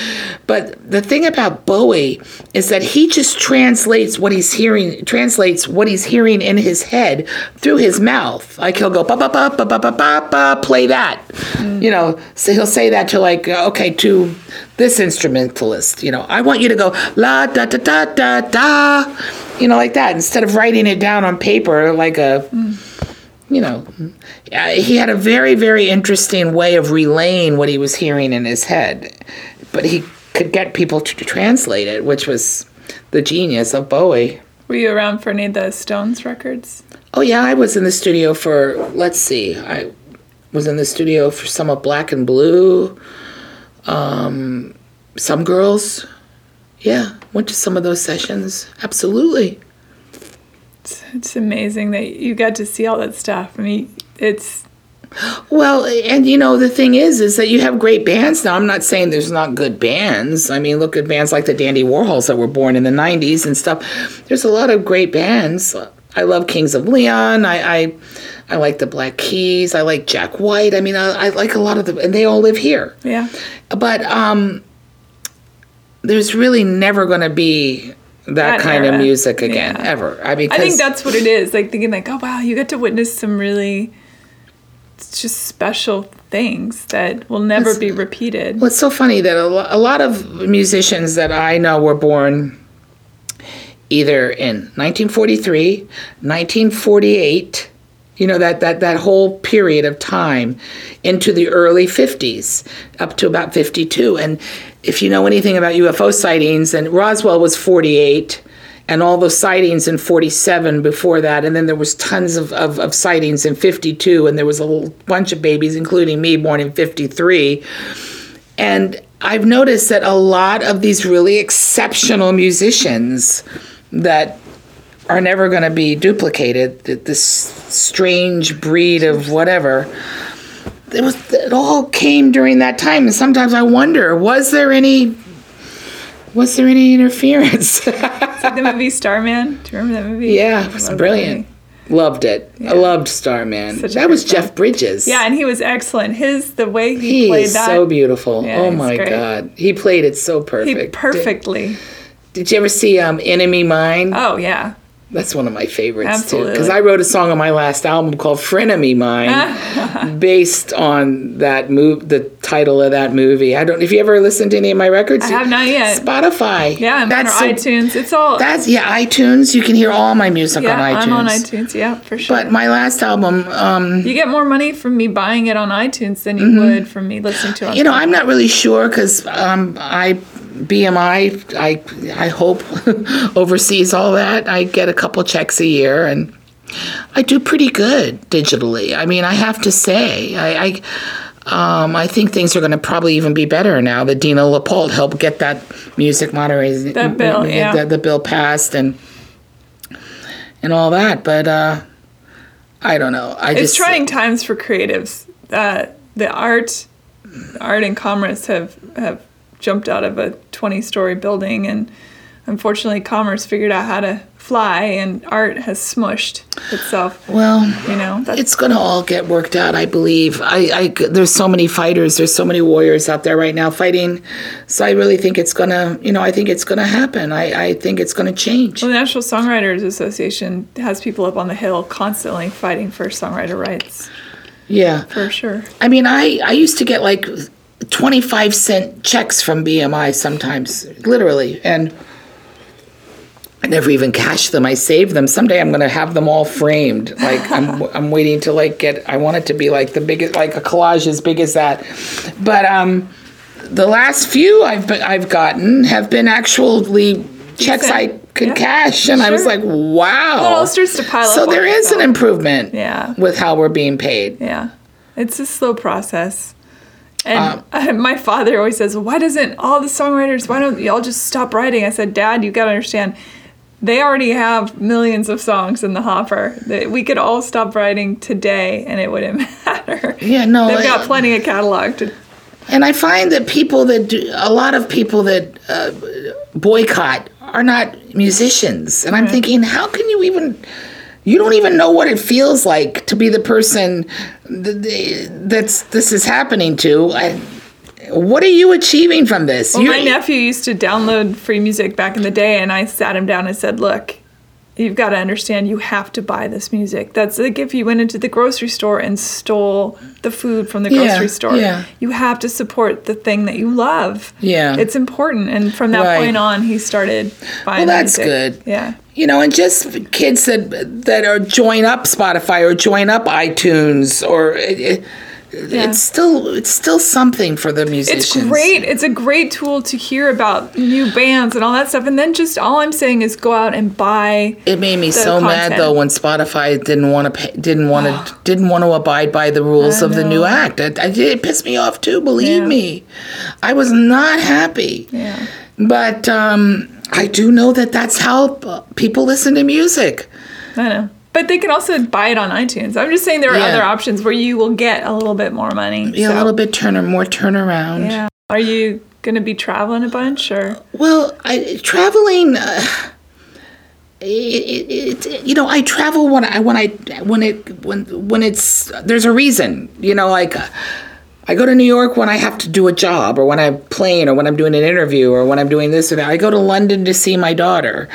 But the thing about Bowie is that he just translates what he's hearing, translates what he's hearing in his head through his mouth. Like he'll go, ba ba ba ba ba ba ba ba, play that. You know, so he'll say that to like, uh, okay, to this instrumentalist. You know, I want you to go la da da da da da. You know, like that instead of writing it down on paper like a you know, he had a very, very interesting way of relaying what he was hearing in his head, but he could get people to translate it, which was the genius of Bowie. Were you around for any of the Stones records? Oh yeah, I was in the studio for let's see, I was in the studio for some of Black and Blue, um, some girls. Yeah, went to some of those sessions. Absolutely. It's, it's amazing that you got to see all that stuff. I mean, it's Well, and you know the thing is, is that you have great bands now. I'm not saying there's not good bands. I mean, look at bands like the Dandy Warhols that were born in the '90s and stuff. There's a lot of great bands. I love Kings of Leon. I I, I like the Black Keys. I like Jack White. I mean, I, I like a lot of them, and they all live here. yeah. But um, there's really never going to be that, That kind of music again, Yeah. ever. I mean, I think that's what it is. Like thinking like, oh wow, you got to witness some really it's just special things that will never be repeated. Well, it's so funny that a, lo- a lot of musicians that I know were born either in 1943, 1948, You know that that that whole period of time into the early 50s up to about 52 and if you know anything about UFO sightings and Roswell was 48 and all those sightings in 47 before that and then there was tons of, of, of sightings in 52 and there was a bunch of babies including me born in 53 and I've noticed that a lot of these really exceptional musicians that are never going to be duplicated, th- this strange breed of whatever, it, was, it all came during that time. And sometimes I wonder, was there any. Was there any interference? the movie Starman. Do you remember that movie? yeah, it was brilliant. Loved it. I loved Starman. Such that was. Jeff Bridges. Yeah, and he was excellent. His the way he, He played is that. so beautiful. Yeah, oh my great. god, he played it so perfect he perfect. perfectly. Did, did you ever see um, Enemy Mine? Oh yeah. That's one of my favorites too. Because I wrote a song on my last album called "Frenemy Mine," based on that move, the title of that movie. I don't. If you ever listened to any of my records, I have not yet. Spotify. Yeah, I'm on so- iTunes. It's all That's yeah, iTunes. You can hear all my music yeah, on iTunes. I'm on iTunes. Yeah, for sure. But my last album, um, you get more money from me buying it on iTunes than you would from me listening to it. Mm-hmm. you know, I'm not really sure because um, I BMI. I I hope oversees all that. I get a couple checks a year and. I do pretty good digitally. I mean, I have to say, I, I, um, I think things are going to probably even be better now that Dina LaPolt helped get that music modernization That bill, yeah. the, the bill passed and and all that. But uh, I don't know. I it's just trying times for creatives. Uh, the art, art and commerce have have jumped out of a 20 story building, and unfortunately, commerce figured out how to fly, and art has smushed itself. Well, You know, it's going to all get worked out, I believe. I, I, there's so many fighters, there's so many warriors out there right now fighting. So I really think it's going to, you know, I think it's going to happen. I, I think it's going to change. well, the National Songwriters Association has people up on the hill constantly fighting for songwriter rights, Yeah. for sure. I mean, I, I used to get like 25 cent checks from BMI sometimes, literally. And I never even cashed them. I saved them. Someday I'm going to have them all framed. Like I'm, I'm waiting to like get. I want it to be like the biggest, like a collage as big as that. But um, the last few I've been, I've gotten have been actually checks I could Yeah. cash, and I was like, wow. It starts to pile up. so there is an improvement Yeah. with how we're being paid. Yeah, it's a slow process. And my father always says, "Why doesn't all the songwriters? Why don't y'all just stop writing?" I said, "Dad, you got to understand. They already have millions of songs in the hopper. That we could all stop writing today, and it wouldn't matter. Yeah, no, they've got I- plenty of catalog to. And I find that people that do, a lot of people that uh, boycott are not musicians. And I'm thinking, how can you even, you don't even know what it feels like to be the person th- th- that's this is happening to. I, what are you achieving from this? Well, You- my nephew used to download free music back in the day, and I sat him down and said, "Look, you've got to understand. You have to buy this music. That's like if you went into the grocery store and stole the food from the Yeah, grocery store. yeah. You have to support the thing that you love. Yeah. it's important. And from that Right. point on, he started buying. Well, that's music. good. Yeah. you know, and just kids that that are join up Spotify or join up iTunes or it, it, Yeah. it's still it's still something for the musicians. It's great. It's a great tool to hear about new bands and all that stuff. And then just all I'm saying is go out and buy. It made me so mad though when Spotify didn't want to didn't want to didn't want to abide by the rules of the new act. I, I, it pissed me off too. Believe Yeah. me, I was not happy. Yeah. But um, I do know that that's how uh, people listen to music. I know. But they can also buy it on iTunes. I'm just saying there are Yeah. other options where you will get a little bit more money. Yeah, so- a little bit turner more turnaround. Yeah. Are you going to be traveling a bunch or? Well, I, traveling. Uh, it, it, it, you know, I travel when I when I when it when when it's there's a reason. You know, like uh, I go to New York when I have to do a job, or when I'm playing, or when I'm doing an interview, or when I'm doing this or that. I go to London to see my daughter.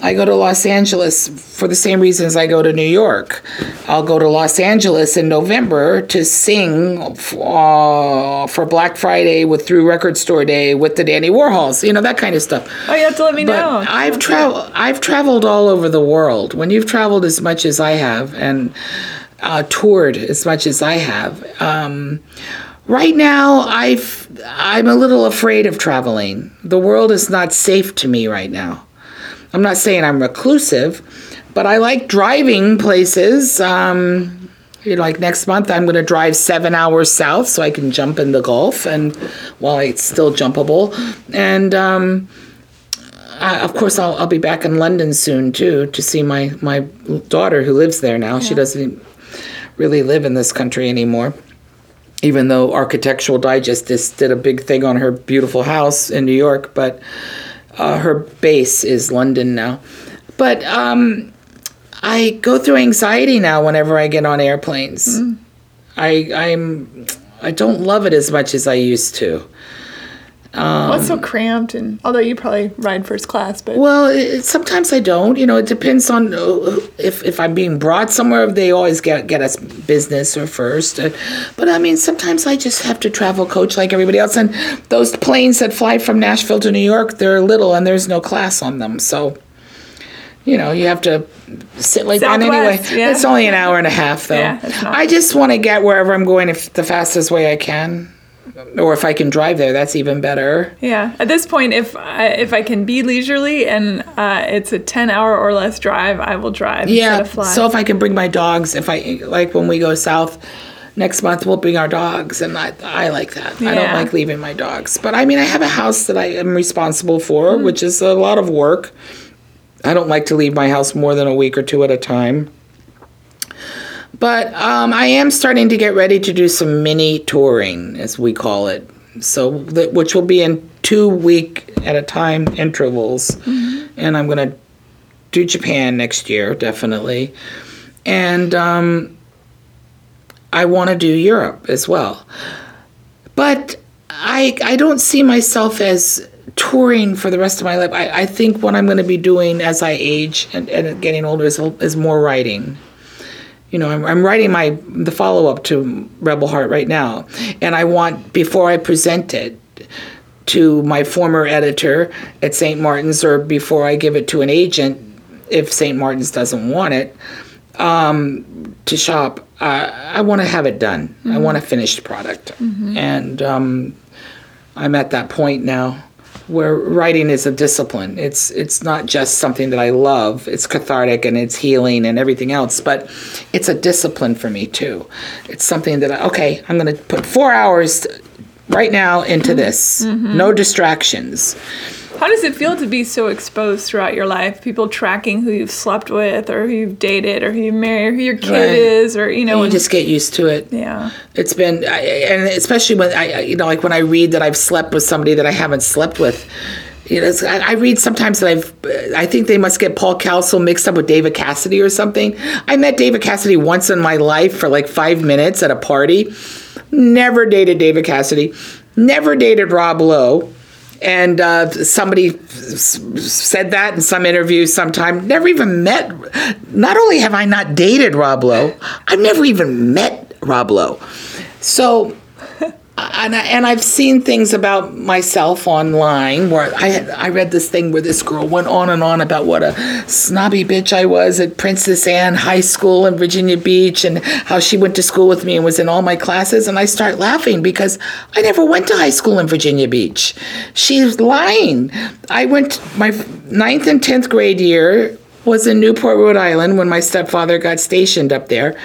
I go to Los Angeles for the same reasons I go to New York. I'll go to Los Angeles in November to sing uh, for Black Friday with Through Record Store Day with the Dandy Warhols. You know that kind of stuff. Oh, you have to let me But know. I've traveled. I've traveled all over the world. When you've traveled as much as I have, and uh, toured as much as I have. Um, right now, I've I'm a little afraid of traveling. The world is not safe to me right now. I'm not saying I'm reclusive, but I like driving places. Um, you know, like next month, I'm going to drive seven hours south so I can jump in the Gulf, and while well, it's still jumpable, and um, I, of course, I'll I'll be back in London soon too to see my my daughter who lives there now. Yeah. She doesn't really live in this country anymore. Even though Architectural Digest just did a big thing on her beautiful house in New York, but uh, her base is London now. But um, I go through anxiety now whenever I get on airplanes. Mm. I I'm I don't love it as much as I used to. Um, What's so cramped? And although you probably ride first class, but well, it, sometimes I don't. You know, it depends on uh, if if I'm being brought somewhere. They always get get us business or first, uh, but I mean sometimes I just have to travel coach like everybody else. And those planes that fly from Nashville to New York, they're little and there's no class on them, so you know, you have to sit like that anyway. Yeah. It's only an hour and a half, though. Yeah, I just want to get wherever I'm going if the fastest way I can, or if I can drive there, that's even better. Yeah. At this point, if I, if I can be leisurely and uh, it's a ten hour or less drive, I will drive. Yeah. So if I can bring my dogs, if I like when we go south. Next month we'll bring our dogs, and I, I like that. Yeah. I don't like leaving my dogs, but I mean I have a house that I am responsible for, mm. which is a lot of work I don't like to leave my house more than a week or two at a time. But um, I am starting to get ready to do some mini touring, as we call it. So, which will be in two week at a time intervals. Mm-hmm. And I'm going to do Japan next year, definitely. And um, I want to do Europe as well. But I, I don't see myself as touring for the rest of my life. I, I think what I'm going to be doing as I age and, and getting older is, is more writing. You know, I'm, I'm writing my the follow up to Rebel Heart right now, and I want before I present it to my former editor at St. Martin's, or before I give it to an agent if St. Martin's doesn't want it um, to shop. Uh, I want to have it done. Mm-hmm. I want a finished product, mm-hmm. and um, I'm at that point now where writing is a discipline. It's it's not just something that I love. It's cathartic and it's healing and everything else, but it's a discipline for me too. It's something that I, okay, I'm going to put 4 hours right now into this. Mm-hmm. No distractions. How does it feel to be so exposed throughout your life? People tracking who you've slept with, or who you've dated, or who you marry, or who your kid right. is, or you know. And you just get used to it. Yeah. It's been, and especially when I, you know, like when I read that I've slept with somebody that I haven't slept with. You know, I read sometimes that I've, I think they must get Paul Cowsill mixed up with David Cassidy or something. I met David Cassidy once in my life for like five minutes at a party. Never dated David Cassidy. Never dated Rob Lowe and uh, somebody said that in some interview sometime. Never even met. Not only have I not dated Rob Lowe, I've never even met Rob Lowe. So and, I, and I've seen things about myself online where I I read this thing where this girl went on and on about what a snobby bitch I was at Princess Anne High School in Virginia Beach and how she went to school with me and was in all my classes and I start laughing because I never went to high school in Virginia Beach. She's lying. I went my ninth and tenth grade year was in Newport, Rhode Island when my stepfather got stationed up there.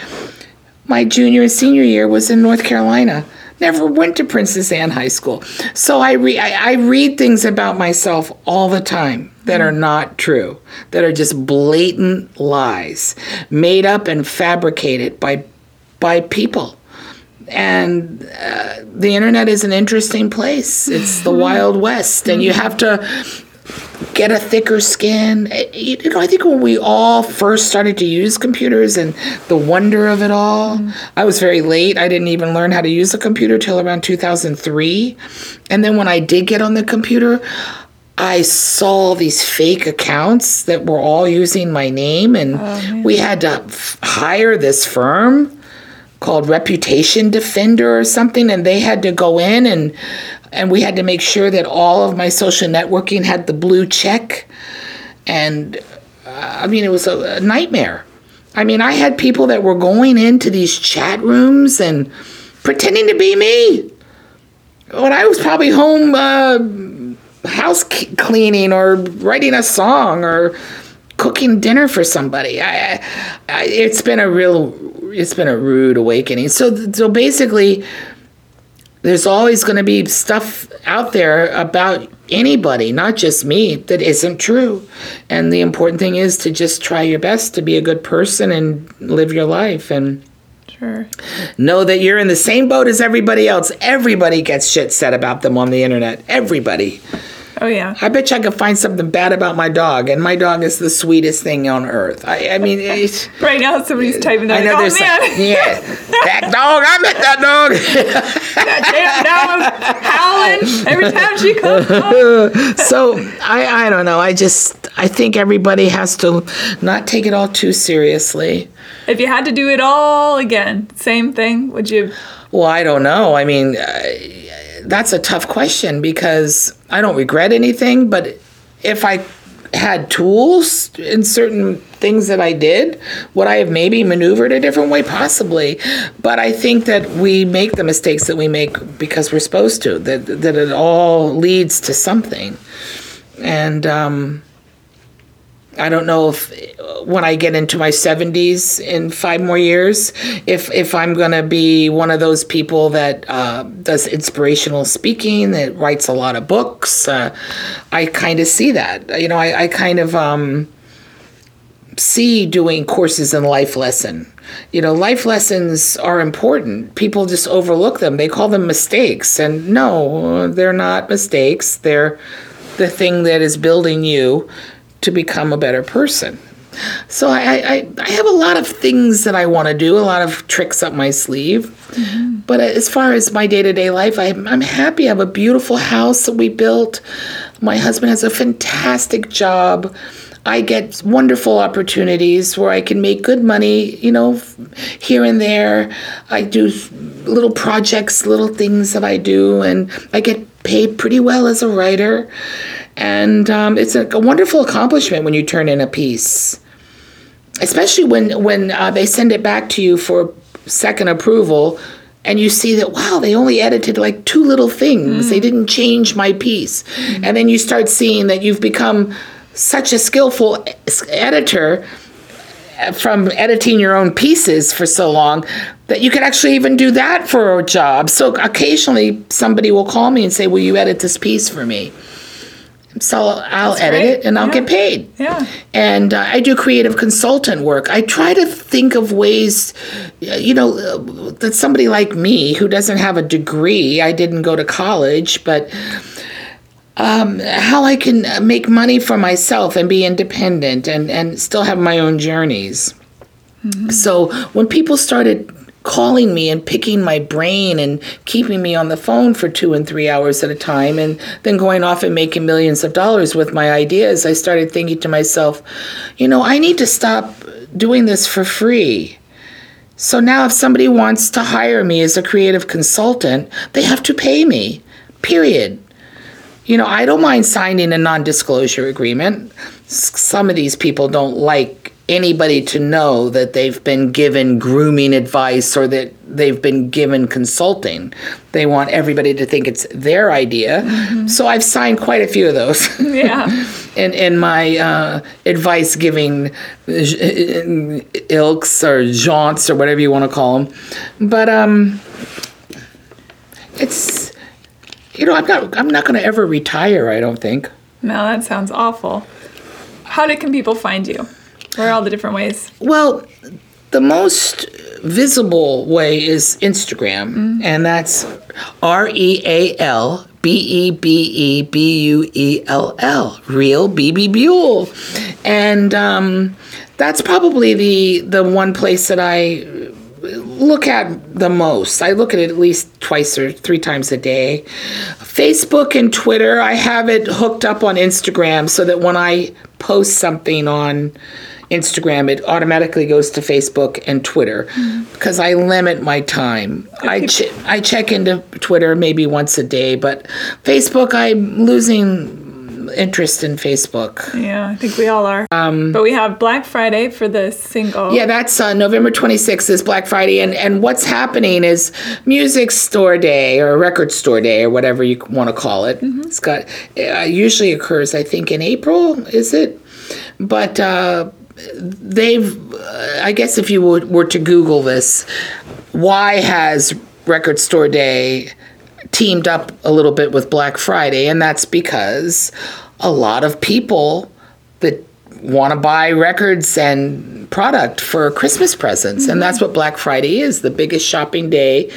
My junior and senior year was in North Carolina never went to Princess Anne High School. So I, re- I, I read things about myself all the time that are not true, that are just blatant lies, made up and fabricated by, by people. And uh, the internet is an interesting place. It's the Wild West, and you have to get a thicker skin. Eh, you know, I think when we all first started to use computers and the wonder of it all, mm. I was very late. I didn't even learn how to use a computer till around 2003. And then when I did get on the computer, I saw these fake accounts that were all using my name, and oh, we had to f- hire this firm called Reputation Defender or something, and they had to go in and and we had to make sure that all of my social networking had the blue check. And uh, i mean it was a, a, nightmare. I mean, I had people that were going into these chat rooms and pretending to be me. When I was probably home uh, house cleaning or writing a song or cooking dinner for somebody. I, I, it's been a real, it's been a rude awakening. So, so basically, there's always going to be stuff out there about anybody, not just me, that isn't true. And the important thing is to just try your best to be a good person and live your life and sure. know that you're in the same boat as everybody else. Everybody gets shit said about them on the internet. Everybody. Oh yeah. I bet you I could find something bad about my dog, and my dog is the sweetest thing on earth. I, I mean, right now somebody's typing that. I know like, there's oh, man. yeah, that dog. I met that dog. that damn dog was howling every time she comes. so I, I don't know. I just I think everybody has to not take it all too seriously. If you had to do it all again, same thing, would you? Well, I don't know. I mean. That's a tough question because I don't regret anything, but if I had tools in certain things that I did, would I have maybe maneuvered a different way? Possibly. But I think that we make the mistakes that we make because we're supposed to, that, that it all leads to something. And, um, I don't know if when I get into my 70s in five more years, if if I'm to be one of those people that uh, does inspirational speaking, that writes a lot of books. Uh, I kind of see that. You know, I, I kind of um, see doing courses in life lesson. You know, life lessons are important. People just overlook them. They call them mistakes, and no, they're not mistakes. They're the thing that is building you to become a better person. So I, I, I have a lot of things that I want to do, a lot of tricks up my sleeve. Mm-hmm. But as far as my day to day life, I'm, I'm happy. I have a beautiful house that we built. My husband has a fantastic job. I get wonderful opportunities where I can make good money, you know, here and there. I do little projects, little things that I do, and I get paid pretty well as a writer. And um, it's a, a, wonderful accomplishment when you turn in a piece, especially when when uh, they send it back to you for second approval, and you see that wow, they only edited like two little things. Mm. They didn't change my piece, mm. and then you start seeing that you've become such a skillful editor uh, from editing your own pieces for so long that you could actually even do that for a job. So occasionally somebody will call me and say, Will you edit this piece for me? So I'll That's edit great. it and I'll yeah. get paid. Yeah. And uh, I do creative consultant work. I try to think of ways, you know, uh, that somebody like me who doesn't have a degree, I didn't go to college, but um, how I can make money for myself and be independent and, and still have my own journeys. Mm-hmm. So when people started calling me and picking my brain and keeping me on the phone for two and three hours at a time and then going off and making millions of dollars with my ideas, I started thinking to myself, you know, I need to stop doing this for free. So now, if somebody wants to hire me as a creative consultant, they have to pay me, period. You know, I don't mind signing a non disclosure agreement. Some of these people don't like anybody to know that they've been given grooming advice or that they've been given consulting. They want everybody to think it's their idea. Mm-hmm. So I've signed quite a few of those. Yeah. in in my uh, advice giving ilks or jaunts or whatever you want to call them, but um, it's you know I'm not I'm not going to ever retire. I don't think. No, that sounds awful. How did, can people find you? Where are all the different ways? Well, the most visible way is Instagram, mm-hmm. and that's R E A L B E B E B U E L L, real Bebe Buell, and um, that's probably the the one place that I look at the most. I look at it at least twice or three times a day. Facebook and Twitter, I have it hooked up on Instagram so that when I post something on Instagram, it automatically goes to Facebook and Twitter mm-hmm. because I limit my time. I ch- I check into Twitter maybe once a day, but Facebook I'm losing interest in Facebook. Yeah, I think we all are. Um, but we have Black Friday for the single. Yeah, that's uh, November 26th is Black Friday. And, and what's happening is music store day or record store day or whatever you want to call it. Mm-hmm. It's got, uh, usually occurs, I think, in April, is it? But uh, they've, uh, I guess if you would, were to Google this, why has Record Store Day teamed up a little bit with Black Friday? And that's because a lot of people that want to buy records and product for Christmas presents. Mm-hmm. And that's what Black Friday is the biggest shopping day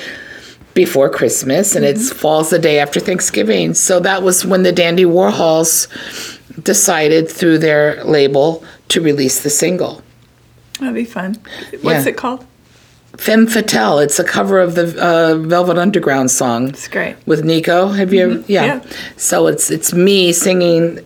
before Christmas, and mm-hmm. it falls the day after Thanksgiving. So that was when the Dandy Warhols decided through their label to release the single. That'd be fun. What's yeah. it called? Femme Fatale. It's a cover of the uh, Velvet Underground song. It's great. With Nico. Have you? Mm-hmm. Yeah. yeah. So it's it's me singing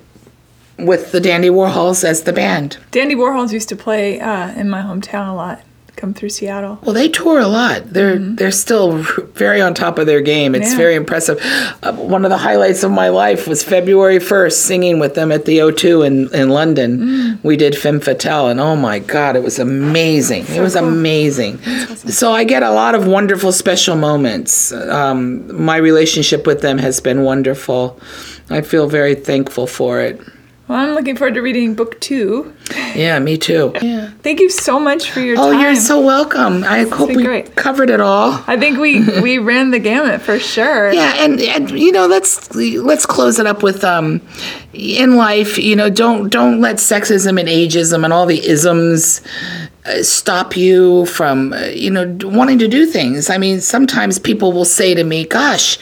with the Dandy Warhols as the band. Dandy Warhols used to play uh, in my hometown a lot come through Seattle. Well, they tour a lot. They're mm-hmm. they're still very on top of their game. It's yeah. very impressive. Uh, one of the highlights of my life was February 1st singing with them at the O2 in, in London. Mm. We did Femme Fatale, and oh my God, it was amazing. So it was cool. amazing. Awesome. So I get a lot of wonderful special moments. Um, my relationship with them has been wonderful. I feel very thankful for it. Well, I'm looking forward to reading book two. Yeah, me too. Yeah. Thank you so much for your oh, time. Oh, you're so welcome. I hope we great. covered it all. I think we we ran the gamut for sure. Yeah, and, and you know, let's let's close it up with um in life, you know, don't don't let sexism and ageism and all the isms uh, stop you from uh, you know wanting to do things. I mean, sometimes people will say to me, "Gosh,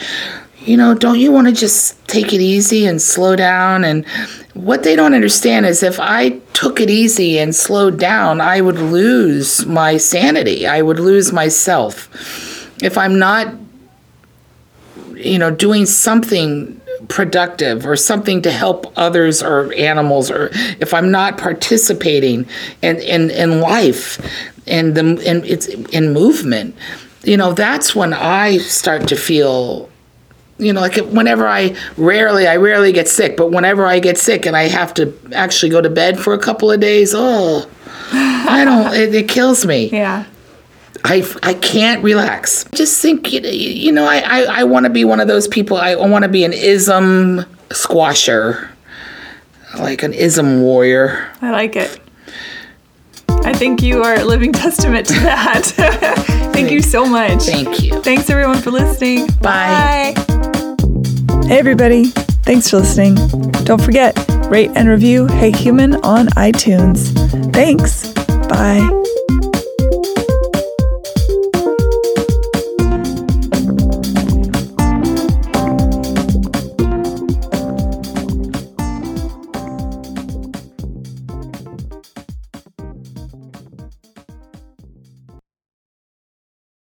you know, don't you want to just take it easy and slow down? And what they don't understand is if I took it easy and slowed down, I would lose my sanity. I would lose myself. If I'm not, you know, doing something productive or something to help others or animals, or if I'm not participating in, in, in life and the and it's in movement, you know, that's when I start to feel you know, like whenever I rarely, I rarely get sick, but whenever I get sick and I have to actually go to bed for a couple of days, oh, I don't, it, it kills me. Yeah. I, I can't relax. Just think, you know, I, I, I want to be one of those people. I want to be an ism squasher, like an ism warrior. I like it. I think you are a living testament to that. Thank you so much. Thank you. Thanks everyone for listening. Bye. Bye. Hey, everybody. Thanks for listening. Don't forget, rate and review Hey Human on iTunes. Thanks. Bye.